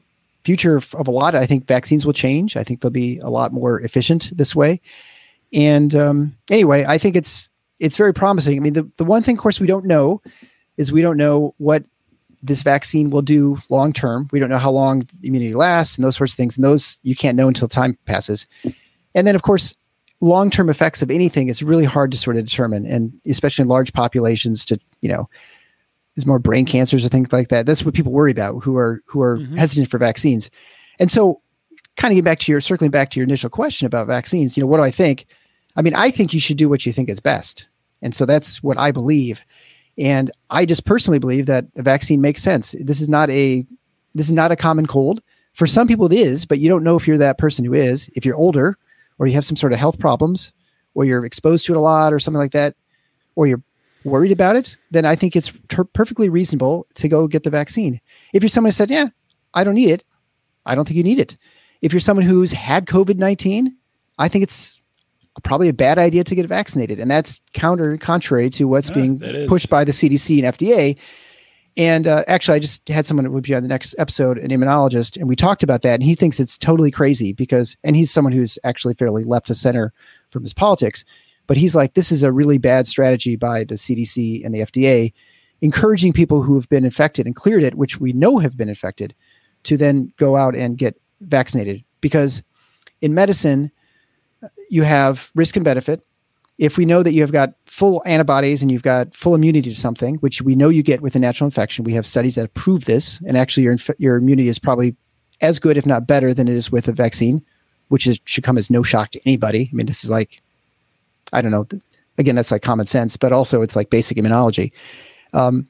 future of, of a lot. I think vaccines will change. I think they'll be a lot more efficient this way. And um, anyway, I think it's it's very promising. I mean, the the one thing, of course, we don't know is we don't know what this vaccine will do long term. We don't know how long immunity lasts and those sorts of things. And those you can't know until time passes. And then, of course, long term effects of anything is really hard to sort of determine, and especially in large populations. To you know, is more brain cancers or things like that. That's what people worry about who are who are mm-hmm. hesitant for vaccines. And so, kind of get back to your circling back to your initial question about vaccines. You know, what do I think? I mean, I think you should do what you think is best, and so that's what I believe. And I just personally believe that a vaccine makes sense. This is not a this is not a common cold. For some people it is, but you don't know if you're that person who is. If you're older or you have some sort of health problems or you're exposed to it a lot or something like that or you're worried about it, then I think it's ter- perfectly reasonable to go get the vaccine. If you're someone who said, "Yeah, I don't need it." I don't think you need it. If you're someone who's had COVID-19, I think it's probably a bad idea to get vaccinated, and that's counter contrary to what's Ah, being pushed by the CDC and FDA. And uh, actually, I just had someone who would be on the next episode, an immunologist, and we talked about that. And he thinks it's totally crazy because, and he's someone who's actually fairly left to center from his politics, but he's like, this is a really bad strategy by the CDC and the FDA, encouraging people who have been infected and cleared it, which we know have been infected, to then go out and get vaccinated. Because in medicine, you have risk and benefit. If we know that you have got full antibodies and you've got full immunity to something, which we know you get with a natural infection, we have studies that prove this, and actually your inf- your immunity is probably as good, if not better, than it is with a vaccine, which is, should come as no shock to anybody. I mean, this is like, I don't know. th- Again, that's like common sense, but also it's like basic immunology. Um,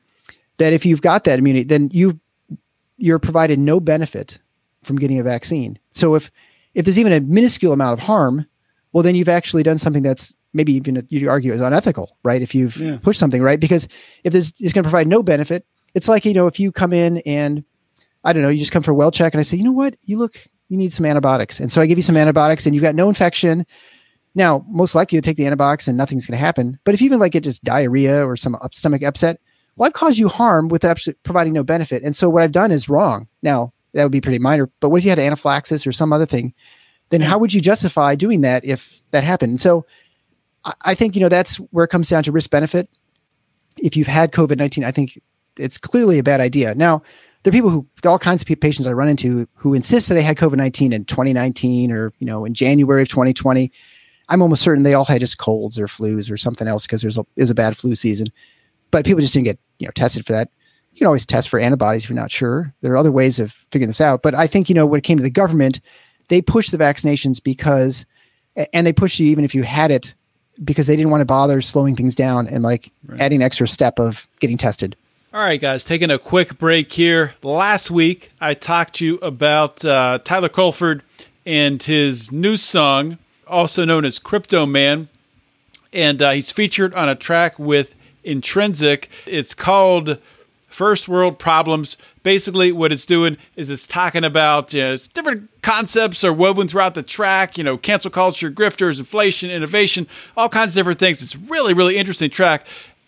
that if you've got that immunity, then you you're provided no benefit from getting a vaccine. So if if there's even a minuscule amount of harm, well, then you've actually done something that's maybe even you argue is unethical, right? If you've Yeah. pushed something, right? Because if this is going to provide no benefit, it's like you know if you come in and I don't know, you just come for a well check, and I say, you know what, you look, you need some antibiotics, and so I give you some antibiotics, and you've got no infection. Now, most likely you take the antibiotics and nothing's going to happen. But if you even like get just diarrhea or some up- stomach upset, well, I've caused you harm with absolutely providing no benefit. And so what I've done is wrong. Now, that would be pretty minor. But what if you had anaphylaxis or some other thing? Then how would you justify doing that if that happened? So I, think, you know, that's where it comes down to risk benefit. If you've had COVID 19, I think it's clearly a bad idea. Now, there are people who, all kinds of patients I run into who insist that they had COVID 19 in 2019 or, you know, in January of 2020. I'm almost certain they all had just colds or flus or something else because there's a, is a bad flu season. But people just didn't get, you know, tested for that. You can always test for antibodies if you're not sure. There are other ways of figuring this out. But I think, you know, when it came to the government, they pushed the vaccinations because, and they pushed you even if you had it because they didn't want to bother slowing things down and like adding an extra step of getting tested. All right, guys, taking a quick break here. Last week, I talked to you about uh, Tyler Colford and his new song, also known as Crypto Man. And uh, he's featured on a track with Intrinsic. It's called First World Problems. Basically, what it's doing is it's talking about you know, different concepts are woven throughout the track, you know, cancel culture, grifters, inflation, innovation, all kinds of different things. It's really, really interesting track.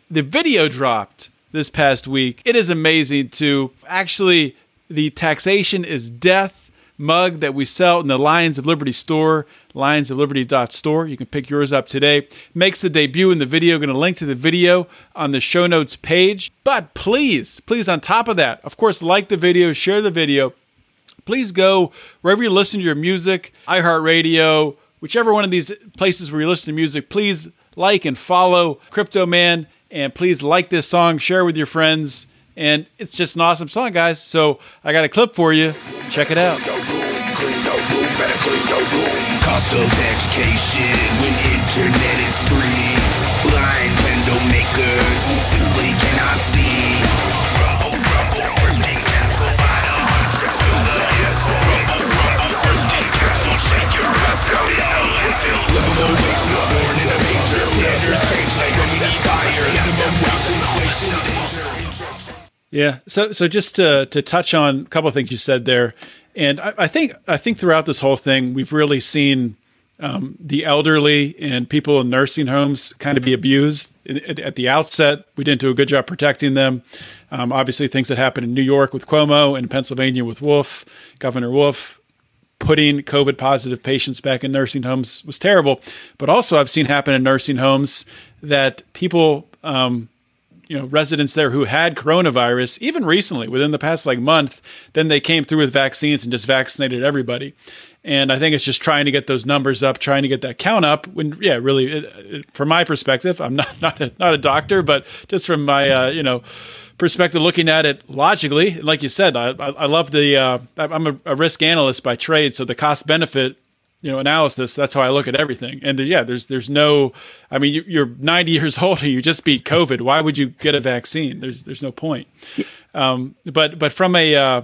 The video dropped this past week. It is amazing to actually the taxation is death mug that we sell in the Lions of Liberty store, lionsofliberty.store. You can pick yours up today. Makes the debut in the video. Going to link to the video on the show notes page. But please, please, on top of that, of course, like the video, share the video. Please go wherever you listen to your music, iHeartRadio, whichever one of these places where you listen to music, please like and follow Crypto Man. And please like this song, share with your friends. And it's just an awesome song, guys. So I got a clip for you. Check it out clean the room. Cost of education when internet is free. Blind window makers who simply cannot see. By the hundreds. Fill the. Shake your ass born in a major. Standards change like. Minimum wage, inflation. Yeah. So so just to to touch on a couple of things you said there, and I, I think I think throughout this whole thing we've really seen um, the elderly and people in nursing homes kind of be abused at, at, the outset. We didn't do a good job protecting them. Um, obviously, things that happened in New York with Cuomo and Pennsylvania with Wolf, Governor Wolf, putting COVID positive patients back in nursing homes was terrible. But also, I've seen happen in nursing homes that people, um, you know, residents there who had coronavirus, even recently, within the past like month, then they came through with vaccines and just vaccinated everybody. And I think it's just trying to get those numbers up, trying to get that count up. When, yeah, really, it, it, from my perspective, I'm not <laughs> not a, not a doctor, but just from my, uh, you know perspective, looking at it logically, like you said, I, I, I love the. Uh, I'm a, a, risk analyst by trade, so the cost benefit, you know, analysis. That's how I look at everything. And the, yeah, there's there's no. I mean, you, are 90 <laughs> years old and you just beat COVID. Why would you get a vaccine? There's there's no point. Um, but but from a uh,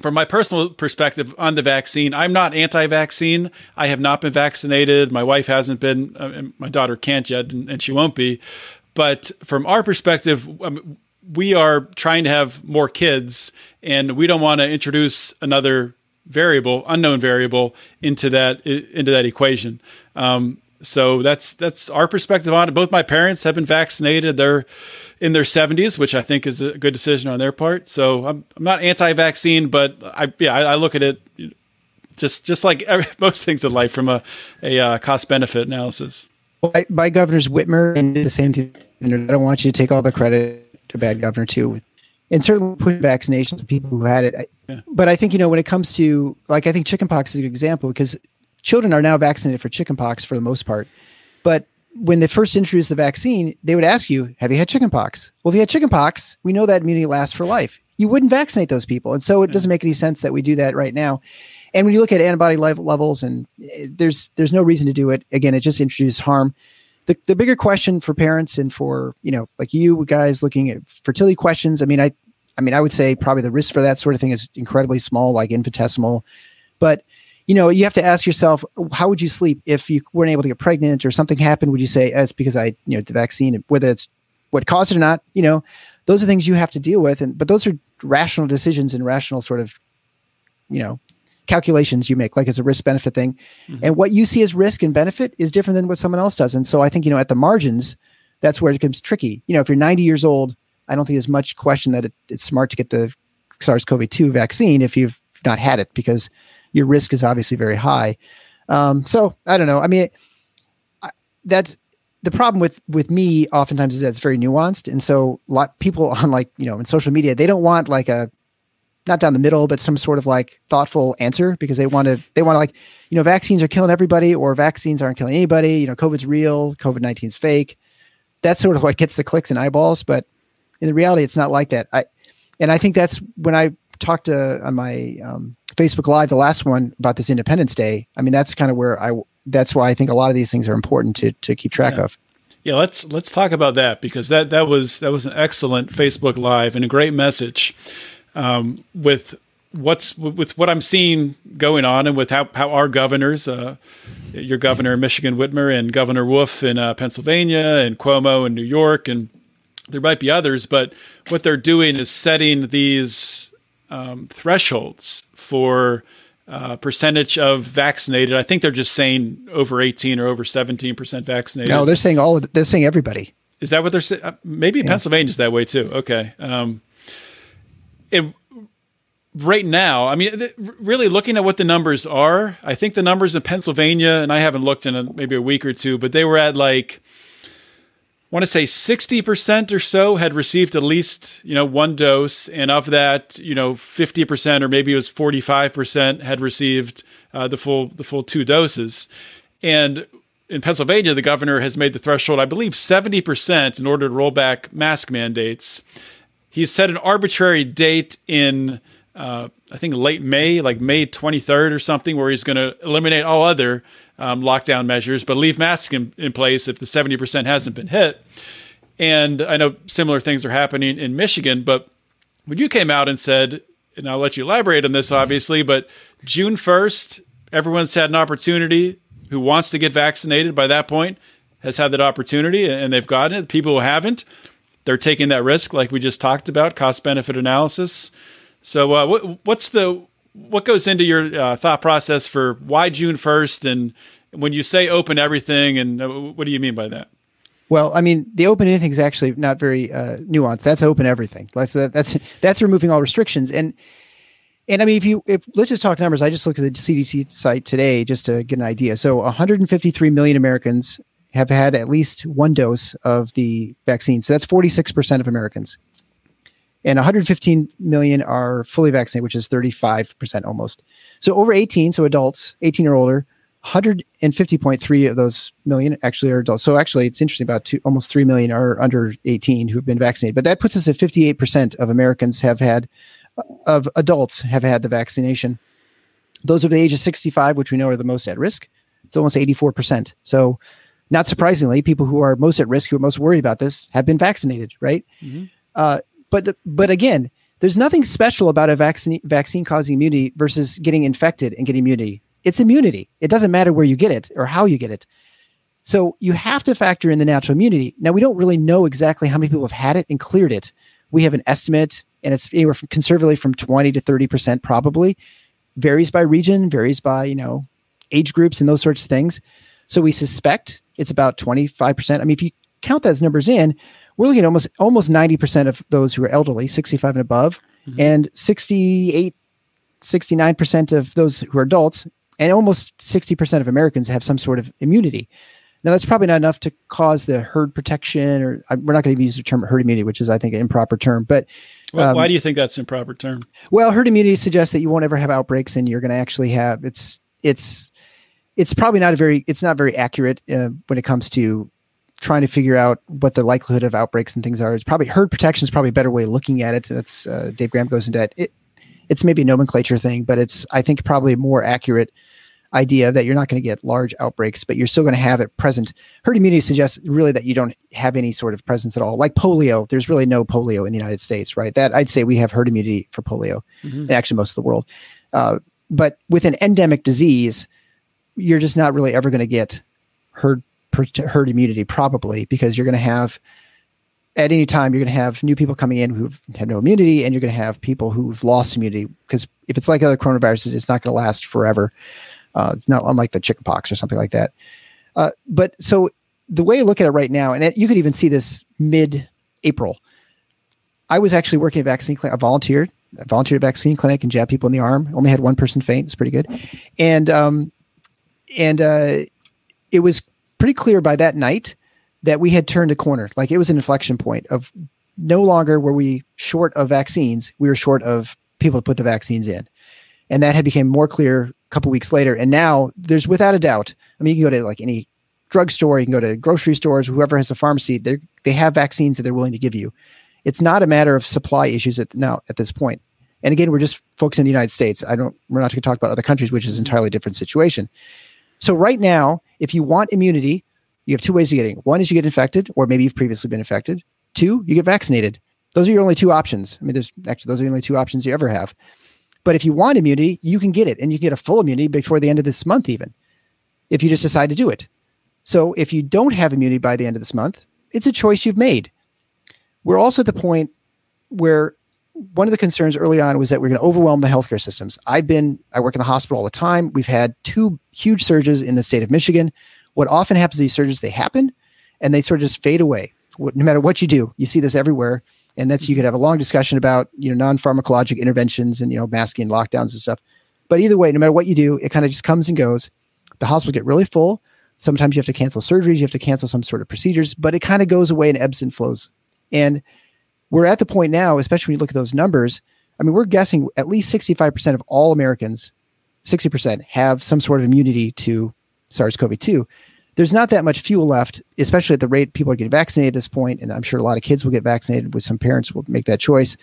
from my personal perspective on the vaccine, I'm not anti-vaccine. I have not been vaccinated. My wife hasn't been. Uh, my daughter can't yet, and, and, she won't be. But from our perspective, um, we are trying to have more kids and we don't want to introduce another variable, unknown variable into that into that equation. Um, so that's that's our perspective on it. Both my parents have been vaccinated; they're in their seventies, which I think is a good decision on their part. So I'm, I'm not anti-vaccine, but I yeah I, I look at it just just like <laughs> most things in life from a a uh, cost benefit analysis. By, by Governors Whitmer and the same thing. I don't want you to take all the credit a bad governor too, and certainly push vaccinations to people who had it. Yeah. But I think you know when it comes to like I think chickenpox is a good example because children are now vaccinated for chickenpox for the most part, but when they first introduced the vaccine, they would ask you, "Have you had chickenpox?" Well, if you had chickenpox, we know that immunity lasts for life. You wouldn't vaccinate those people, and so it doesn't make any sense that we do that right now. And when you look at antibody levels, and eh, there's there's no reason to do it. Again, it just introduces harm the, the bigger question for parents and for you know like you guys looking at fertility questions i mean i i mean i would say probably the risk for that sort of thing is incredibly small like infinitesimal. But you know you have to ask yourself how would you sleep if you weren't able to get pregnant or something happened? Would you say oh, it's because i you know the vaccine whether it's what caused it or not you know those are things you have to deal with. And but those are rational decisions and rational sort of you know calculations you make, like it's a risk benefit thing. Mm-hmm. And what you see as risk and benefit is different than what someone else does. And so I think, you know, at the margins, that's where it becomes tricky. You know, if you're 90 years old, I don't think there's much question that it, it's smart to get the SARS CoV 2 vaccine if you've not had it because your risk is obviously very high. Um, so I don't know. I mean, I, that's the problem with with me oftentimes is that it's very nuanced and so a lot people <laughs> on like you know in social media they don't want like a not down the middle, but some sort of like thoughtful answer because they want to they want to like you know vaccines are killing everybody or vaccines aren't killing anybody. You know, COVID's real, COVID nineteen is fake. That's sort of what gets the clicks and eyeballs, but in the reality, it's not like that. I and I think that's when I talked to on my um, Facebook Live, the last one about this Independence Day. I mean, that's kind of where I that's why I think a lot of these things are important to to keep track yeah. of. Yeah, let's let's talk about that because that that was that was an excellent Facebook Live and a great message um, with what's with what I'm seeing going on, and with how how our governors, uh, your governor in Michigan Whitmer, and Governor Wolf in uh, Pennsylvania, and Cuomo in New York, and there might be others, but what they're doing is setting these um, thresholds for uh, percentage of vaccinated. I think they're just saying over 18 or over 17 percent vaccinated. No, they're saying all. Of, they're saying everybody. Is that what they're saying? Uh, maybe yeah. Pennsylvania's that way too. Okay. Um, it, right now, I mean, really looking at what the numbers are, I think the numbers in Pennsylvania, and I haven't looked in a, maybe a week or two, but they were at like, I want to say 60% or so had received at least, you know, one dose. And of that, you know, 50% or maybe it was 45% had received uh, the full, the full two doses. And in Pennsylvania, the governor has made the threshold, I believe, 70% in order to roll back mask mandates he set an arbitrary date in uh, I think late May, like May 23rd or something, where he's going to eliminate all other um, lockdown measures, but leave masks in, in, place if the 70% hasn't been hit. And I know similar things are happening in Michigan, but when you came out and said, and I'll let you elaborate on this, obviously, but June 1st, everyone's had an opportunity who wants to get vaccinated by that point has had that opportunity and they've gotten it. People who haven't, they're taking that risk, like we just talked about, cost benefit analysis. So, uh, what, what's the what goes into your uh, thought process for why June first, and when you say open everything, and uh, what do you mean by that? Well, I mean, the open anything is actually not very uh, nuanced. That's open everything. That's that's that's removing all restrictions. And and I mean, if you if let's just talk numbers. I just looked at the CDC site today just to get an idea. So, 153 million Americans have had at least one dose of the vaccine. So that's 46 percent of Americans and 115 million are fully vaccinated, which is 35% almost. So over 18, so adults, 18 or older, 150.3 of those million actually are adults. So actually, it's interesting about two, almost 3 million are under 18 who've been vaccinated. But that puts us at 58% of Americans have had, of adults have had the vaccination. Those over the age of 65, which we know are the most at risk, it's almost 84%. So not surprisingly, people who are most at risk, who are most worried about this, have been vaccinated, right? Mm-hmm. Uh, but the, but again, there's nothing special about a vaccine vaccine causing immunity versus getting infected and getting immunity. It's immunity. It doesn't matter where you get it or how you get it. So you have to factor in the natural immunity. Now we don't really know exactly how many people have had it and cleared it. We have an estimate, and it's anywhere from conservatively from 20 to 30 percent probably. Varies by region, varies by you know age groups and those sorts of things. So we suspect it's about 25 percent. I mean, if you count those numbers in, we're looking at almost almost 90% of those who are elderly, 65 and above, mm-hmm. and 68, 69% of those who are adults, and almost 60% of Americans have some sort of immunity. Now, that's probably not enough to cause the herd protection, or we're not going to use the term herd immunity, which is, I think, an improper term. But well, um, why do you think that's an improper term? Well, herd immunity suggests that you won't ever have outbreaks, and you're going to actually have it's it's it's probably not a very it's not very accurate uh, when it comes to trying to figure out what the likelihood of outbreaks and things are. It's probably herd protection is probably a better way of looking at it. That's uh, Dave Graham goes into that. It, it's maybe a nomenclature thing, but it's I think probably a more accurate idea that you're not going to get large outbreaks, but you're still going to have it present. Herd immunity suggests really that you don't have any sort of presence at all. Like polio, there's really no polio in the United States, right? That I'd say we have herd immunity for polio, mm-hmm. and actually most of the world. Uh, but with an endemic disease, you're just not really ever going to get herd herd immunity probably because you're going to have at any time you're going to have new people coming in who have no immunity and you're going to have people who've lost immunity because if it's like other coronaviruses it's not going to last forever. Uh, it's not unlike the chickenpox or something like that. Uh, but so the way I look at it right now and it, you could even see this mid April I was actually working at a vaccine clinic I volunteered I volunteered at vaccine clinic and jabbed people in the arm. Only had one person faint. It's pretty good. And um and uh it was pretty clear by that night that we had turned a corner. Like it was an inflection point of no longer were we short of vaccines, we were short of people to put the vaccines in. And that had become more clear a couple weeks later. And now there's without a doubt, I mean, you can go to like any drugstore, you can go to grocery stores, whoever has a pharmacy, they they have vaccines that they're willing to give you. It's not a matter of supply issues at now at this point. And again, we're just focusing the United States. I don't we're not going to talk about other countries, which is an entirely different situation. So right now, if you want immunity, you have two ways of getting it. One is you get infected, or maybe you've previously been infected. Two, you get vaccinated. Those are your only two options. I mean, there's actually those are the only two options you ever have. But if you want immunity, you can get it, and you can get a full immunity before the end of this month, even if you just decide to do it. So if you don't have immunity by the end of this month, it's a choice you've made. We're also at the point where one of the concerns early on was that we're going to overwhelm the healthcare systems. I've been, I work in the hospital all the time. We've had two huge surges in the state of Michigan. What often happens to these surges, they happen and they sort of just fade away. No matter what you do, you see this everywhere. And that's, you mm-hmm. could have a long discussion about, you know, non-pharmacologic interventions and, you know, masking lockdowns and stuff. But either way, no matter what you do, it kind of just comes and goes. The hospitals get really full. Sometimes you have to cancel surgeries, you have to cancel some sort of procedures, but it kind of goes away and ebbs and flows. And we're at the point now, especially when you look at those numbers. I mean, we're guessing at least 65% of all Americans, 60% have some sort of immunity to SARS CoV 2. There's not that much fuel left, especially at the rate people are getting vaccinated at this point. And I'm sure a lot of kids will get vaccinated, with some parents will make that choice.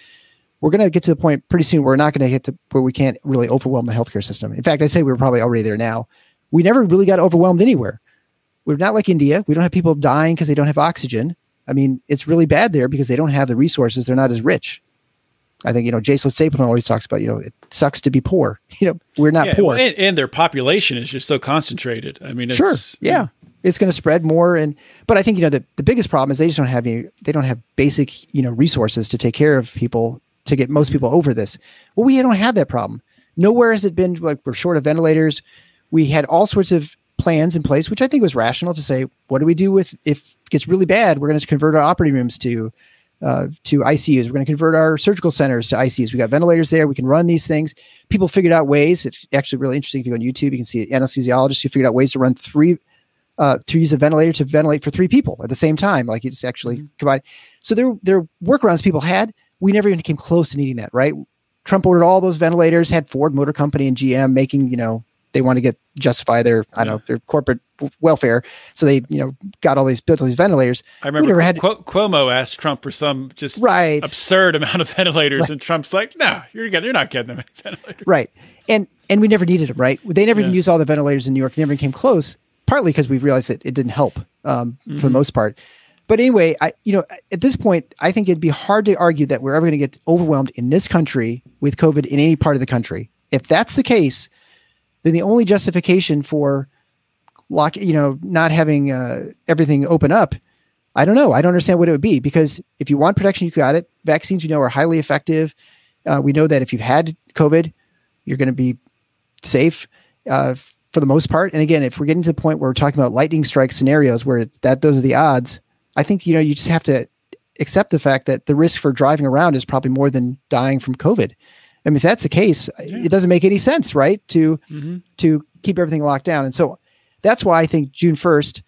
We're going to get to the point pretty soon where we're not going to hit the where we can't really overwhelm the healthcare system. In fact, I say we're probably already there now. We never really got overwhelmed anywhere. We're not like India. We don't have people dying because they don't have oxygen. I mean, it's really bad there because they don't have the resources. They're not as rich. I think you know Jason Stapleton always talks about you know it sucks to be poor. <laughs> You know we're not yeah, poor, and, and, their population is just so concentrated. I mean, sure, yeah. it's going to spread more. And but I think you know the the biggest problem is they just don't have any. They don't have basic you know resources to take care of people to get most people over this. Well, we don't have that problem. Nowhere has it been like we're short of ventilators. We had all sorts of plans in place, which I think was rational to say, what do we do with if it gets really bad? We're going to convert our operating rooms to uh, to ICUs. We're going to convert our surgical centers to ICUs. We got ventilators there. We can run these things. People figured out ways. It's actually really interesting. If you go on YouTube, you can see anesthesiologists who figured out ways to run three, uh, to use a ventilator to ventilate for three people at the same time. Like it's actually mm-hmm. combined. So there, there are workarounds people had. We never even came close to needing that, right? Trump ordered all those ventilators, had Ford Motor Company and GM making, you know, they want to get justify their I don't know their corporate welfare. So they you know got all these built all these ventilators. I remember Qu- had, Cuomo asked Trump for some just right. absurd amount of ventilators, right. and Trump's like, "No, you're getting, you're not getting them ventilators." Right, and and we never needed them. Right, they never yeah. even used all the ventilators in New York. Never came close. Partly because we realized that it didn't help um, mm-hmm. for the mm-hmm. most part. But anyway, I you know at this point, I think it'd be hard to argue that we're ever going to get overwhelmed in this country with COVID in any part of the country. If that's the case, then the only justification for lock, you know, not having uh, everything open up, I don't know. I don't understand what it would be because if you want protection, you got it. Vaccines, we know, are highly effective. Uh, we know that if you've had COVID, you're going to be safe uh, for the most part. And again, if we're getting to the point where we're talking about lightning strike scenarios where it's that those are the odds, I think you know you just have to accept the fact that the risk for driving around is probably more than dying from COVID. I mean, if that's the case, yeah. it doesn't make any sense, right? To mm-hmm. to keep everything locked down, and so that's why I think June first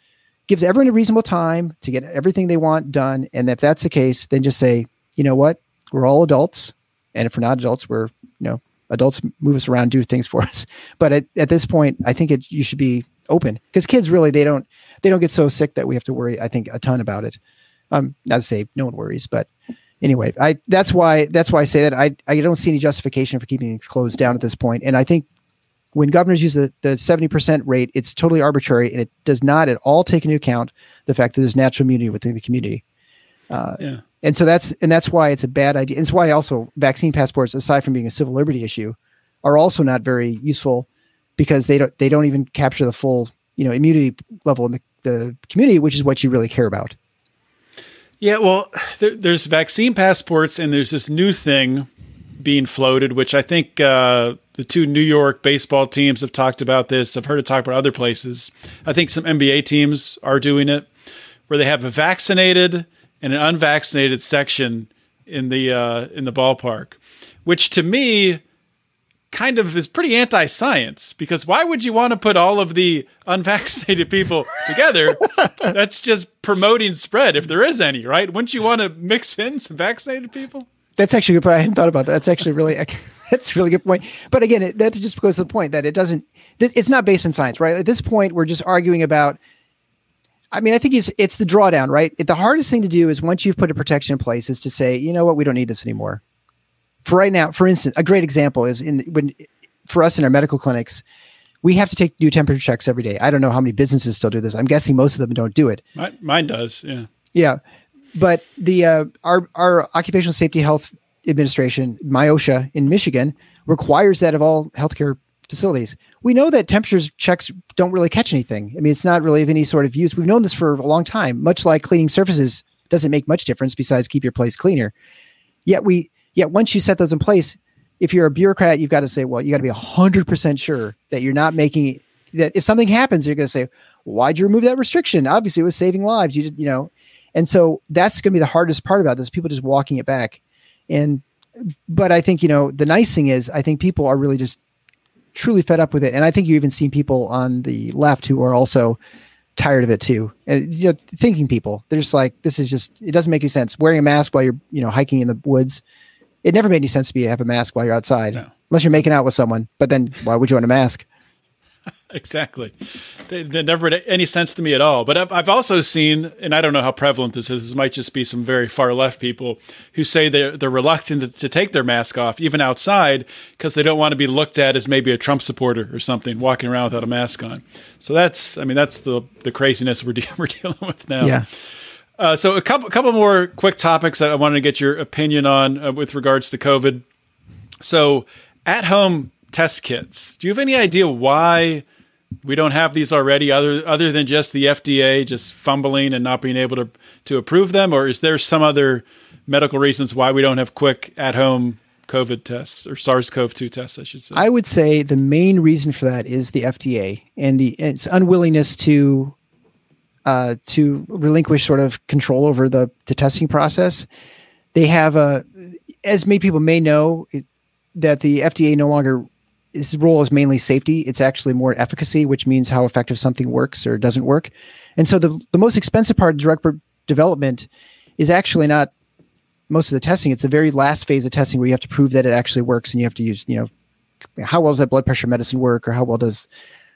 gives everyone a reasonable time to get everything they want done. And if that's the case, then just say, you know what, we're all adults, and if we're not adults, we're you know adults move us around, do things for <laughs> us. But at, at this point, I think it you should be open because kids really they don't they don't get so sick that we have to worry. I think a ton about it. Um, not to say no one worries, but anyway, I that's why that's why I say that I I don't see any justification for keeping things closed down at this point. And I think when governors use the, the 70% rate, it's totally arbitrary and it does not at all take into account the fact that there's natural immunity within the community. Uh, yeah. And so that's and that's why it's a bad idea. And it's why also vaccine passports, aside from being a civil liberty issue, are also not very useful because they don't they don't even capture the full you know immunity level in the, the community, which is what you really care about. Yeah, well, there, there's vaccine passports, and there's this new thing being floated, which I think uh, the two New York baseball teams have talked about this. I've heard it talked about other places. I think some NBA teams are doing it, where they have a vaccinated and an unvaccinated section in the uh, in the ballpark, which to me kind of is pretty anti-science because why would you want to put all of the unvaccinated people together? <laughs> That's just promoting spread if there is any, right? Wouldn't you want to mix in some vaccinated people? That's actually good point. I hadn't thought about that. That's actually really <laughs> that's a really good point. But again, it, that just goes to the point that it doesn't. It's not based in science, right? At this point, we're just arguing about. I mean, I think it's it's the drawdown, right? It, the hardest thing to do is once you've put a protection in place, is to say, you know what, we don't need this anymore for right now, for instance, a great example is in when for us in our medical clinics, we have to take new temperature checks every day. I don't know how many businesses still do this. I'm guessing most of them don't do it. Mine, mine does. Yeah. Yeah. But the uh, our our occupational safety health administration, MIOSHA in Michigan, requires that of all healthcare facilities. We know that temperature checks don't really catch anything. I mean, it's not really of any sort of use. We've known this for a long time. Much like cleaning surfaces doesn't make much difference besides keep your place cleaner. Yet we Yet once you set those in place, if you're a bureaucrat, you've got to say, well, you got to be 100% sure that you're not making that if something happens, you're going to say, why'd you remove that restriction? Obviously, it was saving lives. You did, you know, and so that's going to be the hardest part about this. People just walking it back. And, but I think, you know, the nice thing is, I think people are really just truly fed up with it. And I think you've even seen people on the left who are also tired of it too. And you know, thinking people, they're just like, this is just, it doesn't make any sense. Wearing a mask while you're, you know, hiking in the woods it never made any sense to me to have a mask while you're outside, no. unless you're making out with someone. But then, why would you want a mask? <laughs> exactly. They, they, never made any sense to me at all. But I've, I've, also seen, and I don't know how prevalent this is. This might just be some very far left people who say they're they're reluctant to, to take their mask off, even outside, because they don't want to be looked at as maybe a Trump supporter or something, walking around without a mask on. So that's, I mean, that's the the craziness we're, de- <laughs> we're dealing with now. Yeah. Uh, so a couple couple more quick topics that I wanted to get your opinion on uh, with regards to COVID. So at home test kits. Do you have any idea why we don't have these already, other other than just the FDA just fumbling and not being able to to approve them, or is there some other medical reasons why we don't have quick at home COVID tests or SARS-CoV-2 tests, I should say? I would say the main reason for that is the FDA and the its unwillingness to uh, to relinquish sort of control over the the testing process. They have a, as many people may know, it, that the FDA no longer its role is mainly safety. It's actually more efficacy, which means how effective something works or doesn't work. And so the the most expensive part of drug development is actually not most of the testing. It's the very last phase of testing where you have to prove that it actually works, and you have to use you know how well does that blood pressure medicine work, or how well does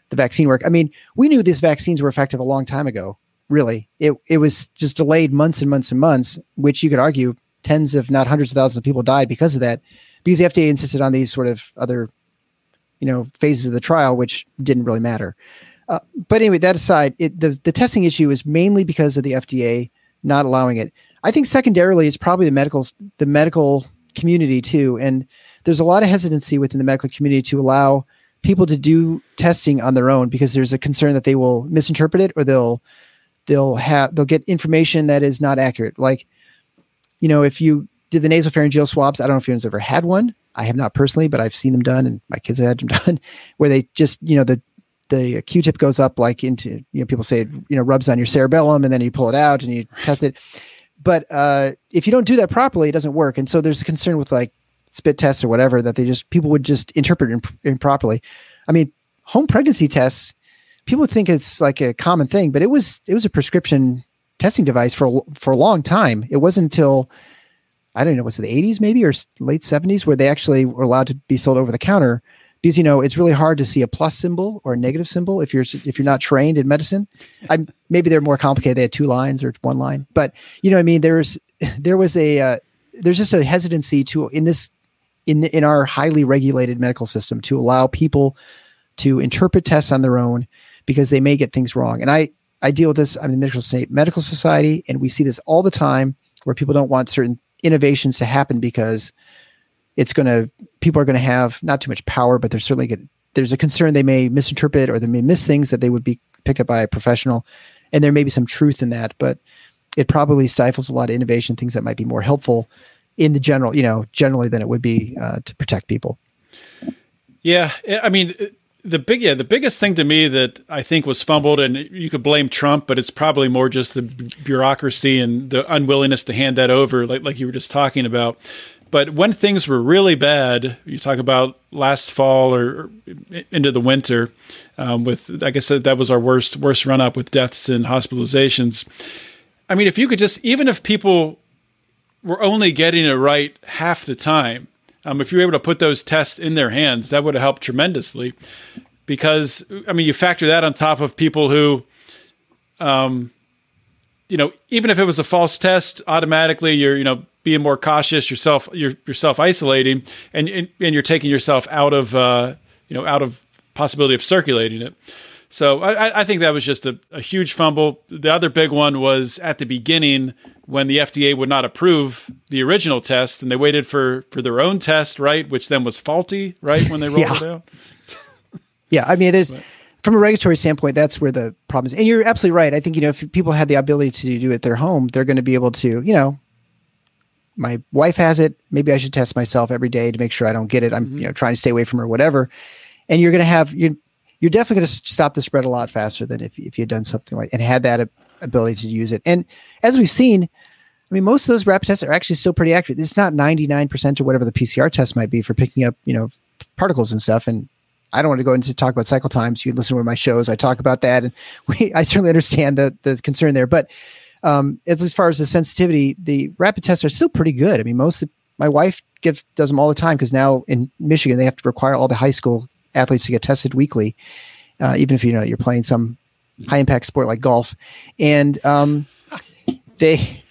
the vaccine work. I mean, we knew these vaccines were effective a long time ago. Really, it it was just delayed months and months and months, which you could argue tens, if not hundreds of thousands of people died because of that, because the FDA insisted on these sort of other you know phases of the trial, which didn't really matter. Uh, but anyway, that aside, it, the the testing issue is mainly because of the FDA not allowing it. I think secondarily, it's probably the medical the medical community too, and there's a lot of hesitancy within the medical community to allow people to do testing on their own because there's a concern that they will misinterpret it or they'll they'll have they'll get information that is not accurate. Like, you know, if you did the nasal pharyngeal swabs, I don't know if anyone's ever had one. I have not personally, but I've seen them done, and my kids have had them <laughs> done, where they just you know the the Q-tip goes up like into you know people say it, you know rubs on your cerebellum, and then you pull it out and you test it. But uh, if you don't do that properly, it doesn't work. And so there's a concern with like spit tests or whatever that they just people would just interpret imp- improperly. I mean, home pregnancy tests, people think it's like a common thing, but it was it was a prescription testing device for for a long time. It wasn't until I don't know, was it the 80s maybe or late 70s where they actually were allowed to be sold over the counter because you know it's really hard to see a plus symbol or a negative symbol if you're if you're not trained in medicine. I maybe they're more complicated. They had two lines or one line, but you know, I mean, there's there was a uh, there's just a hesitancy to in this in in our highly regulated medical system to allow people to interpret tests on their own because they may get things wrong. And I I deal with this. I'm in the medical state medical society, and we see this all the time where people don't want certain innovations to happen because it's going to people are going to have not too much power, but there's certainly good, there's a concern they may misinterpret or they may miss things that they would be picked up by a professional, and there may be some truth in that, but it probably stifles a lot of innovation, things that might be more helpful in the general, you know, generally than it would be uh, to protect people. Yeah, I mean, the big yeah the biggest thing to me that I think was fumbled, and you could blame Trump, but it's probably more just the bureaucracy and the unwillingness to hand that over, like like you were just talking about. But when things were really bad, you talk about last fall or into the winter, um, with like I said, that was our worst worst run up with deaths and hospitalizations. I mean, if you could just even if people were only getting it right half the time, um, if you were able to put those tests in their hands, that would have helped tremendously. Because I mean, you factor that on top of people who, um, you know, even if it was a false test, automatically you're you know being more cautious yourself, you're yourself isolating, and, and and you're taking yourself out of uh, you know out of possibility of circulating it. So I, I think that was just a, a, huge fumble. The other big one was at the beginning when the FDA would not approve the original test, and they waited for for their own test, right, which then was faulty, right, when they rolled <laughs> yeah. it out. yeah, I mean, there's but. from a regulatory standpoint, that's where the problem is. And you're absolutely right. I think you know if people had the ability to do it at their home, they're going to be able to, you know, my wife has it. Maybe I should test myself every day to make sure I don't get it. I'm mm-hmm. you know trying to stay away from her, whatever. And you're going to have you you're definitely going to stop the spread a lot faster than if if you had done something like and had that ability to use it. And as we've seen, I mean, most of those rapid tests are actually still pretty accurate. It's not 99% or whatever the PCR test might be for picking up, you know, particles and stuff. And I don't want to go into talk about cycle times. You listen to one of my shows. I talk about that, and <laughs> we I certainly understand the the concern there. But um, as, far as the sensitivity, the rapid tests are still pretty good. I mean, most of, my wife gives does them all the time because now in Michigan they have to require all the high school athletes to get tested weekly, uh, even if you know you're playing some high impact sport like golf, and um, they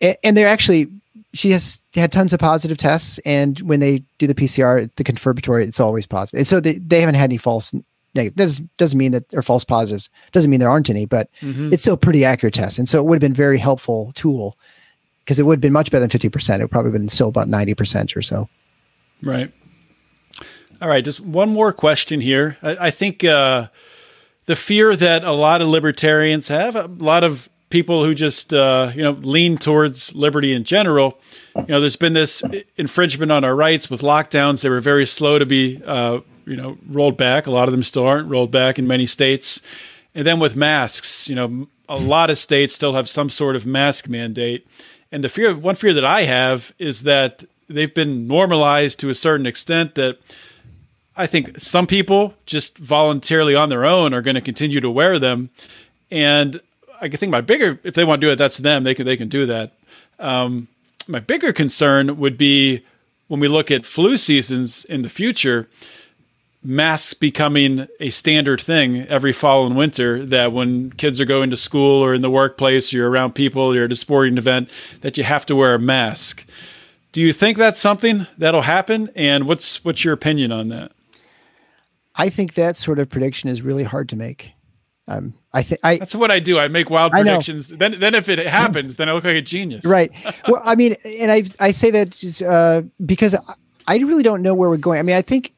and they're actually she has had tons of positive tests, and when they do the PCR, the confirmatory, it's always positive. And so they, they haven't had any false negative. That doesn't, mean that they're false positives. Doesn't mean there aren't any, but mm-hmm. it's still pretty accurate test. And so it would have been very helpful tool because it would have been much better than 50%. It would probably been still about 90% or so. Right. All right. Just one more question here. I, I think, uh, the fear that a lot of libertarians have, a lot of people who just uh, you know lean towards liberty in general. You know, there's been this infringement on our rights with lockdowns. They were very slow to be uh, you know rolled back. A lot of them still aren't rolled back in many states. And then with masks, you know, a lot of states still have some sort of mask mandate. And the fear, one fear that I have is that they've been normalized to a certain extent that I think some people just voluntarily on their own are going to continue to wear them. And I think my bigger, if they want to do it, that's them. They can they can do that. Um, my bigger concern would be when we look at flu seasons in the future, masks becoming a standard thing every fall and winter. That when kids are going to school or in the workplace, you're around people, you're at a sporting event, that you have to wear a mask. Do you think that's something that'll happen? And what's what's your opinion on that? I think that sort of prediction is really hard to make. Um, I think I that's what I do. I make wild predictions. Then, then if it happens, then I look like a genius. Right. <laughs> well, I mean, and I I say that just, uh, because I really don't know where we're going. I mean, I think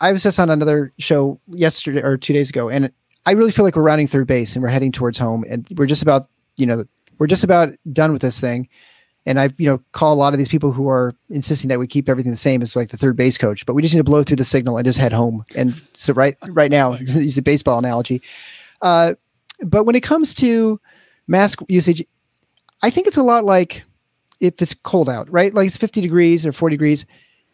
I was just on another show yesterday or two days ago, and I really feel like we're rounding third base and we're heading towards home, and we're just about you know we're just about done with this thing. And I, you know, call a lot of these people who are insisting that we keep everything the same as like the third base coach, but we just need to blow through the signal and just head home. And so right, right now, <laughs> use a baseball analogy. Uh, but when it comes to mask usage, I think it's a lot like if it's cold out, right? Like it's 50 degrees or 40 degrees.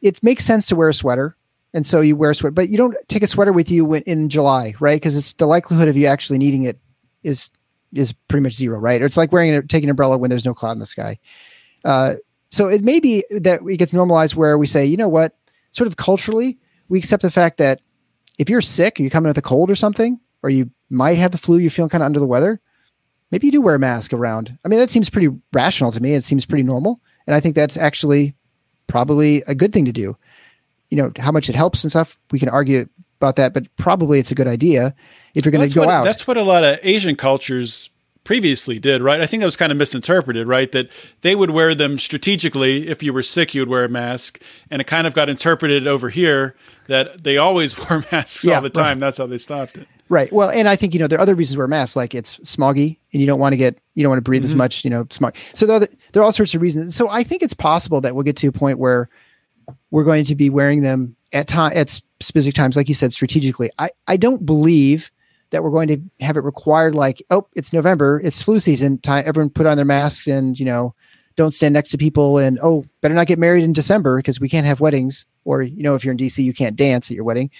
It makes sense to wear a sweater. And so you wear a sweater, but you don't take a sweater with you in July, right? Because it's the likelihood of you actually needing it is is pretty much zero, right? Or it's like wearing a, taking an umbrella when there's no cloud in the sky. Uh, so it may be that it gets normalized where we say, you know what, sort of culturally, we accept the fact that if you're sick, you're coming with a cold or something, or you might have the flu, you're feeling kind of under the weather, maybe you do wear a mask around. I mean, that seems pretty rational to me. It seems pretty normal. And I think that's actually probably a good thing to do. You know, how much it helps and stuff, we can argue about that, but probably it's a good idea if you're going to go what, out. That's what a lot of Asian cultures previously did, right? I think that was kind of misinterpreted, right? That they would wear them strategically. If you were sick, you would wear a mask. And it kind of got interpreted over here that they always <laughs> wore masks yeah, all the time. Right. That's how they stopped it. Right. Well, and I think, you know, there are other reasons to wear masks, like it's smoggy and you don't want to get, you don't want to breathe mm-hmm. as much, you know, smog. So there are, there are all sorts of reasons. So I think it's possible that we'll get to a point where we're going to be wearing them at time, at specific times, like you said, strategically. I, I don't believe that we're going to have it required like oh it's november it's flu season time everyone put on their masks and you know don't stand next to people and oh better not get married in december because we can't have weddings. Or you know if you're in dc you can't dance at your wedding.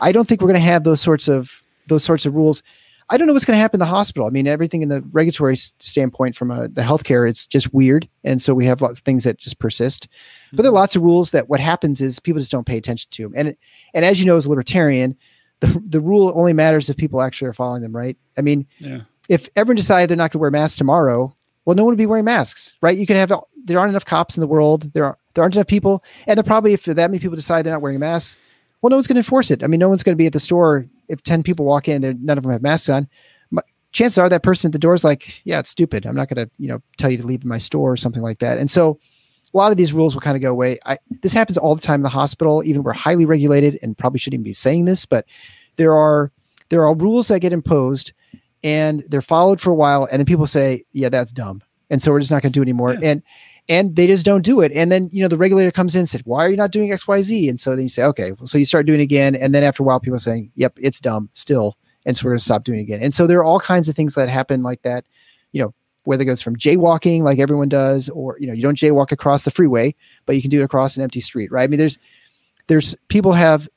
I don't think we're going to have those sorts of those sorts of rules. I don't know what's going to happen in the hospital. I mean everything in the regulatory standpoint from a, the healthcare it's just weird. And so we have lots of things that just persist. Mm-hmm. but there are lots of rules that what happens is people just don't pay attention to them and and as you know as a libertarian the, the rule only matters if people actually are following them, right? I mean, yeah. if everyone decided they're not going to wear masks tomorrow, well, no one would be wearing masks, right? You could have there aren't enough cops in the world. There are there aren't enough people, and there probably if that many people decide they're not wearing a mask, well, no one's going to enforce it. I mean, no one's going to be at the store if ten people walk in, there none of them have masks on. My, chances are that person at the door is like, yeah, it's stupid. I'm not going to you know tell you to leave my store or something like that. And so a lot of these rules will kind of go away. I, this happens all the time in the hospital. Even we're highly regulated and probably shouldn't even be saying this, but there are there are rules that get imposed and they're followed for a while, and then people say, "Yeah, that's dumb," and so we're just not going to do it anymore. Yeah. And and they just don't do it. And then you know the regulator comes in and said, "Why are you not doing X, Y, Z?" And so then you say, "Okay," well, so you start doing it again, and then after a while, people are saying, "Yep, it's dumb still," and so we're going to stop doing it again. And so there are all kinds of things that happen like that. Whether it goes from jaywalking like everyone does or you know you don't jaywalk across the freeway but you can do it across an empty street right? I mean there's there's people have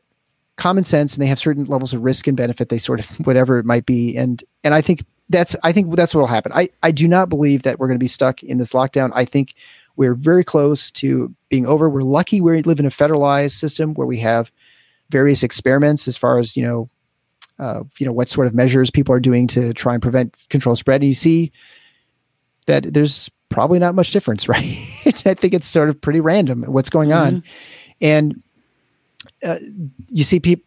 common sense and they have certain levels of risk and benefit. They sort of <laughs> whatever it might be. And and i think that's i think that's what will happen. I i do not believe that we're going to be stuck in this lockdown. I think we're very close to being over. We're lucky we live in a federalized system where we have various experiments as far as you know uh, you know what sort of measures people are doing to try and prevent control spread. And you see that there's probably not much difference <laughs> right i think it's sort of pretty random what's going mm-hmm. on and uh, you see people.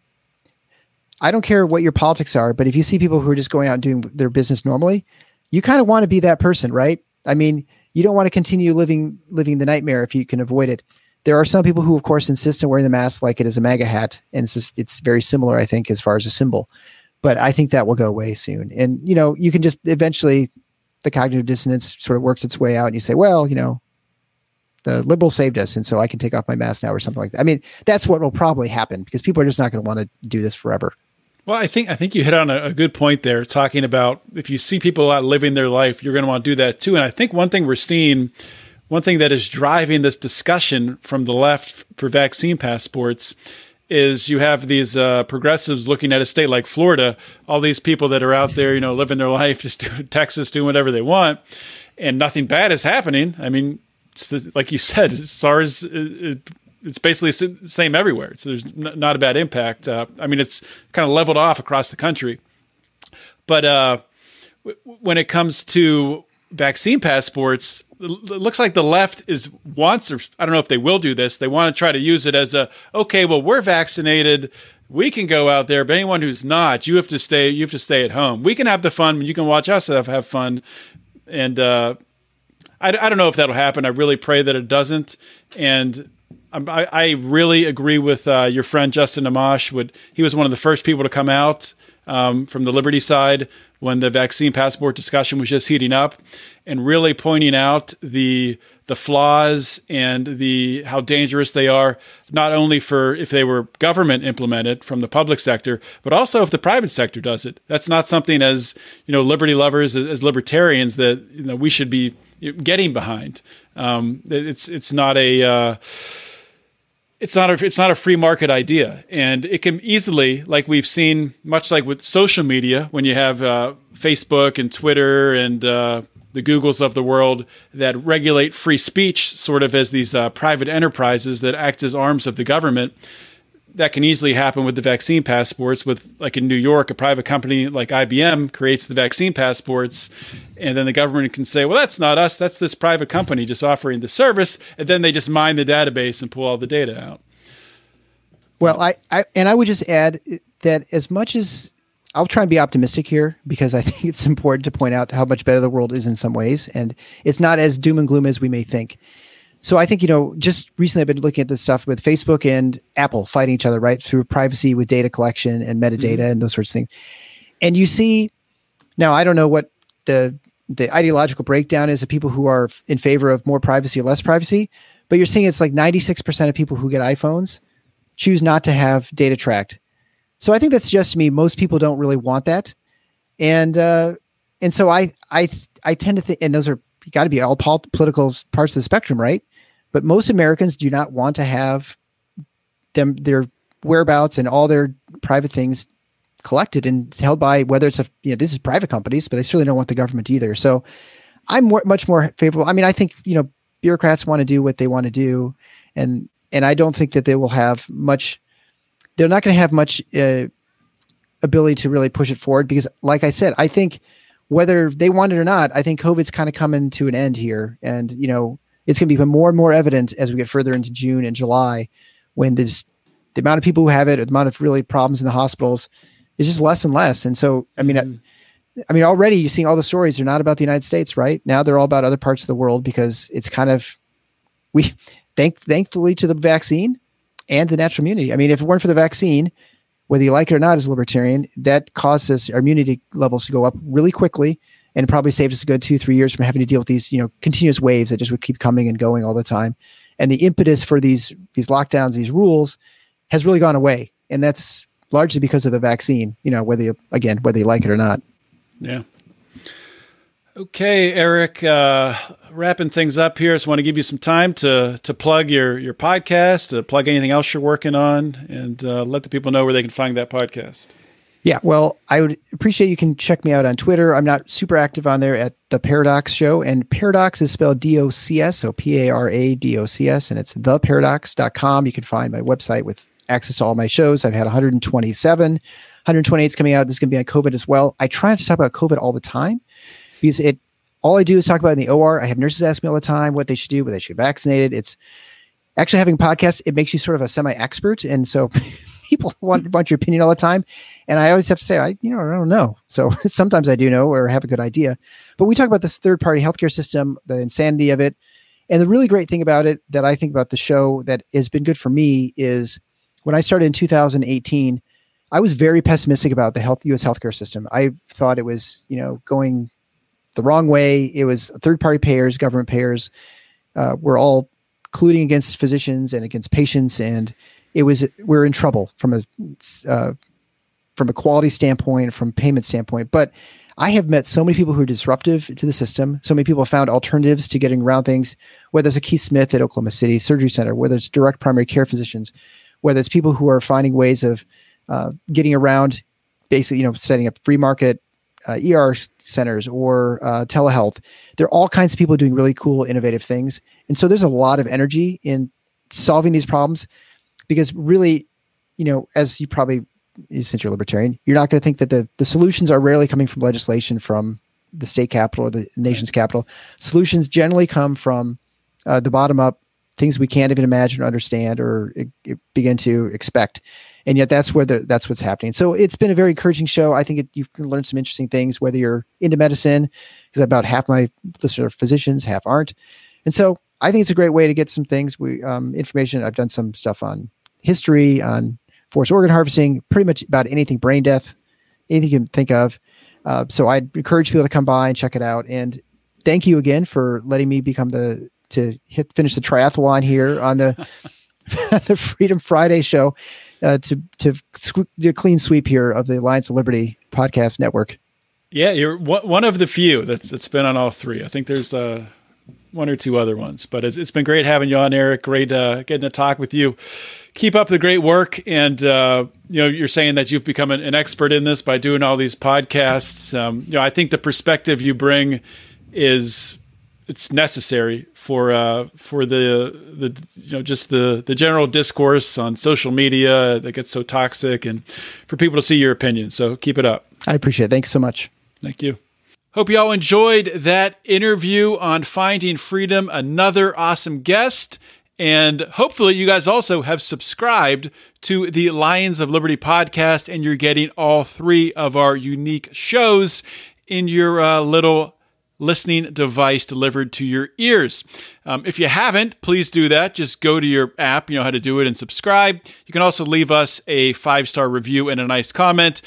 I don't care what your politics are, but if you see people who are just going out and doing their business normally, you kind of want to be that person, right? I mean, you don't want to continue living living the nightmare if you can avoid it. There are some people who, of course, insist on wearing the mask like it is a MAGA hat, and it's just, it's very similar, I think, as far as a symbol. but I think that will go away soon. And you know, you can just eventually the cognitive dissonance sort of works its way out, and you say, well, you know, the liberals saved us, and so I can take off my mask now or something like that. I mean, that's what will probably happen because people are just not going to want to do this forever. Well, I think I think you hit on a, a, good point there, talking about if you see people out living their life, you're going to want to do that too. And I think one thing we're seeing, one thing that is driving this discussion from the left for vaccine passports, is you have these uh, progressives looking at a state like Florida, all these people that are out there, you know, living their <laughs> life, just Texas, doing whatever they want, and nothing bad is happening. I mean, like you <laughs> said, SARS. It, it's basically the same everywhere. So there's n- not a bad impact. Uh, I mean, it's kind of leveled off across the country. But uh, w- when it comes to vaccine passports, it looks like the left is wants, or I don't know if they will do this. They want to try to use it as a okay. Well, we're vaccinated. We can go out there, but anyone who's not, you have to stay. You have to stay at home. We can have the fun. You can watch us have, have fun, and uh, I, I don't know if that'll happen. I really pray that it doesn't. And I, I really agree with uh, your friend Justin Amash. Would he was one of the first people to come out um, from the Liberty side when the vaccine passport discussion was just heating up, and really pointing out the the flaws and the how dangerous they are, not only for if they were government implemented from the public sector, but also if the private sector does it. That's not something as you know liberty lovers as, libertarians that you know we should be getting behind. Um, it's it's not a uh, it's not a it's not a free market idea, and it can easily, like we've seen, much like with social media, when you have uh, Facebook and Twitter and uh, the Googles of the world that regulate free speech, sort of as these uh, private enterprises that act as arms of the government that can easily happen with the vaccine passports with like in New York a private company like IBM creates the vaccine passports and then the government can say well that's not us. That's this private company just offering the service and then they just mine the database and pull all the data out. Well I, I and I would just add that as much as I'll try and be optimistic here because I <laughs> think it's important to point out how much better the world is in some ways and it's not as doom and gloom as we may think so I think, you know, just recently I've been looking at this stuff with Facebook and Apple fighting each other, right? Through privacy with data collection and metadata mm-hmm. and those sorts of things. And you see now I don't know what the the ideological breakdown is of people who are in favor of more privacy or less privacy, but you're seeing it's like 96% of people who get iPhones choose not to have data tracked. So I think that's just to me. Most people don't really want that. And uh and so I I I tend to think and those are you got to be all political parts of the spectrum, right? But most Americans do not want to have them their whereabouts and all their private things collected and held by whether it's a you know this is private companies, but they certainly don't want the government either. So I'm more, much more favorable. I mean, I think you know bureaucrats want to do what they want to do, and and I don't think that they will have much. They're not going to have much uh, ability to really push it forward because, like I said, I think whether they want it or not, I think COVID's kind of coming to an end here. And, you know, it's going to become more and more evident as we get further into June and July when there's the amount of people who have it, the amount of really problems in the hospitals is just less and less. And so, I mean, mm. I, I mean, already you're seeing all the stories. They're not about the United States, right? Now they're all about other parts of the world because it's kind of, we thank, thankfully to the vaccine and the natural immunity. I mean, if it weren't for the vaccine, whether you like it or not as a libertarian, that causes our immunity levels to go up really quickly and probably saved us a good two, three years from having to deal with these, you know, continuous waves that just would keep coming and going all the time. And the impetus for these these lockdowns, these rules, has really gone away. And that's largely because of the vaccine, you know, whether you again, whether you like it or not. Yeah. Okay, Eric, uh, wrapping things up here. I just want to give you some time to to plug your your podcast, to plug anything else you're working on, and uh, let the people know where they can find that podcast. Yeah, well, I would appreciate you can check me out on Twitter. I'm not super active on there at the Paradocs Show, and Paradocs is spelled D O C S, so P A R A D O C S, and it's theparadocs.com. You can find my website with access to all my shows. I've had 127, 128 is coming out. This is going to be on COVID as well. I try not to talk about COVID all the time because it all I do is talk about in the OR. I have nurses ask me all the time what they should do, whether they should get vaccinated. It's actually having podcasts, it makes you sort of a semi-expert. And so <laughs> people want, want your opinion all the time. And I always have to say, I, you know, I don't know. So <laughs> sometimes I do know or have a good idea. But we talk about this third party healthcare system, the insanity of it. And the really great thing about it that I think about the show that has been good for me is when I started in 2018, I was very pessimistic about the health U.S. healthcare system. I thought it was, you know, going the wrong way. It was third-party payers, government payers, uh, were all colluding against physicians and against patients, and it was we're in trouble from a uh, from a quality standpoint, from payment standpoint. But I have met so many people who are disruptive to the system. So many people have found alternatives to getting around things, whether it's a Keith Smith at Oklahoma City Surgery Center, whether it's direct primary care physicians, whether it's people who are finding ways of uh, getting around basically, you know, setting up free market uh, ER centers or uh, telehealth. There are all kinds of people doing really cool, innovative things. And so there's a lot of energy in solving these problems because really, you know, as you probably since you're libertarian, you're not going to think that the, the solutions are rarely coming from legislation from the state capital or the nation's capital. Solutions generally come from uh, the bottom up, things we can't even imagine or understand or uh, begin to expect. And yet that's where the, that's what's happening. So it's been a very encouraging show. I think it, you can learn some interesting things, whether you're into medicine, because about half my listeners are physicians, half aren't. And so I think it's a great way to get some things we um, information. I've done some stuff on history, on forced organ harvesting, pretty much about anything brain death, anything you can think of. Uh, so I'd encourage people to come by and check it out. And thank you again for letting me become the to hit finish the triathlon here on the <laughs> the Freedom Friday show uh, to to do a clean sweep here of the Lions of Liberty podcast network. Yeah, you're one of the few that's that's been on all three. I think there's uh, one or two other ones, but it's, it's been great having you on, Eric. Great uh, getting to talk with you keep up the great work. And uh, you know, you're saying that you've become an, an, expert in this by doing all these podcasts. Um, you know, I think the perspective you bring is it's necessary for uh, for the the you know just the the general discourse on social media that gets so toxic, and for people to see your opinion. So keep it up. I appreciate it. Thanks so much. Thank you. Hope you all enjoyed that interview on Finding Freedom. Another awesome guest. And hopefully, you guys also have subscribed to the Lions of Liberty podcast, and you're getting all three of our unique shows in your uh, little listening device delivered to your ears. Um, if you haven't, please do that. Just go to your app, you know how to do it, and subscribe. You can also leave us a five star review and a nice comment.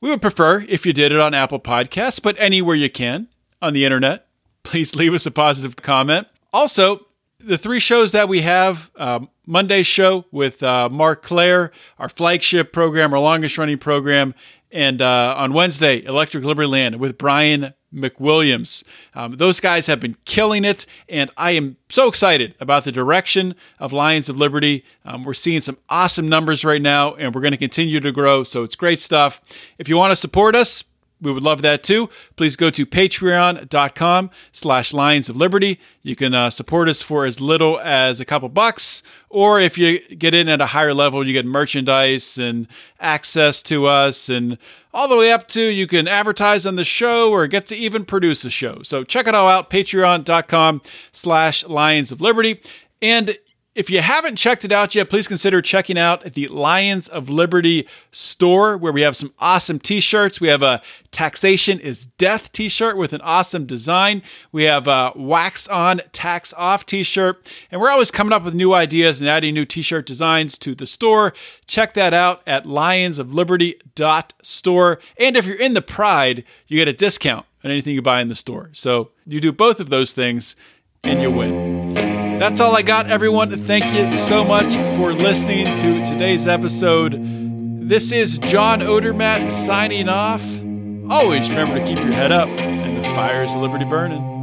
We would prefer if you did it on Apple Podcasts, but anywhere you can on the internet, please leave us a positive comment. Also, the three shows that we have uh, Monday's show with uh, Marc Clair, our flagship program, our longest running program, and uh, on Wednesday, Electric Liberty Land with Brian McWilliams. Um, those guys have been killing it, and I am so excited about the direction of Lions of Liberty. Um, we're seeing some awesome numbers right now, and we're going to continue to grow, so it's great stuff. If you want to support us, we would love that too. Please go to patreon.com slash lions of liberty. You can uh, support us for as little as a couple bucks, or if you get in at a higher level, you get merchandise and access to us and all the way up to you can advertise on the show or get to even produce a show. So check it all out, patreon.com slash lions of liberty. And if you haven't checked it out yet, please consider checking out the Lions of Liberty store where we have some awesome t shirts. We have a Taxation is Death t shirt with an awesome design. We have a Wax On, Tax Off t shirt. And we're always coming up with new ideas and adding new t shirt designs to the store. Check that out at lionsofliberty.store. And if you're in the Pride, you get a discount on anything you buy in the store. So you do both of those things and you win. That's all I got, everyone. Thank you so much for listening to today's episode. This is John Odermatt signing off. Always remember to keep your head up and the fires of liberty burning.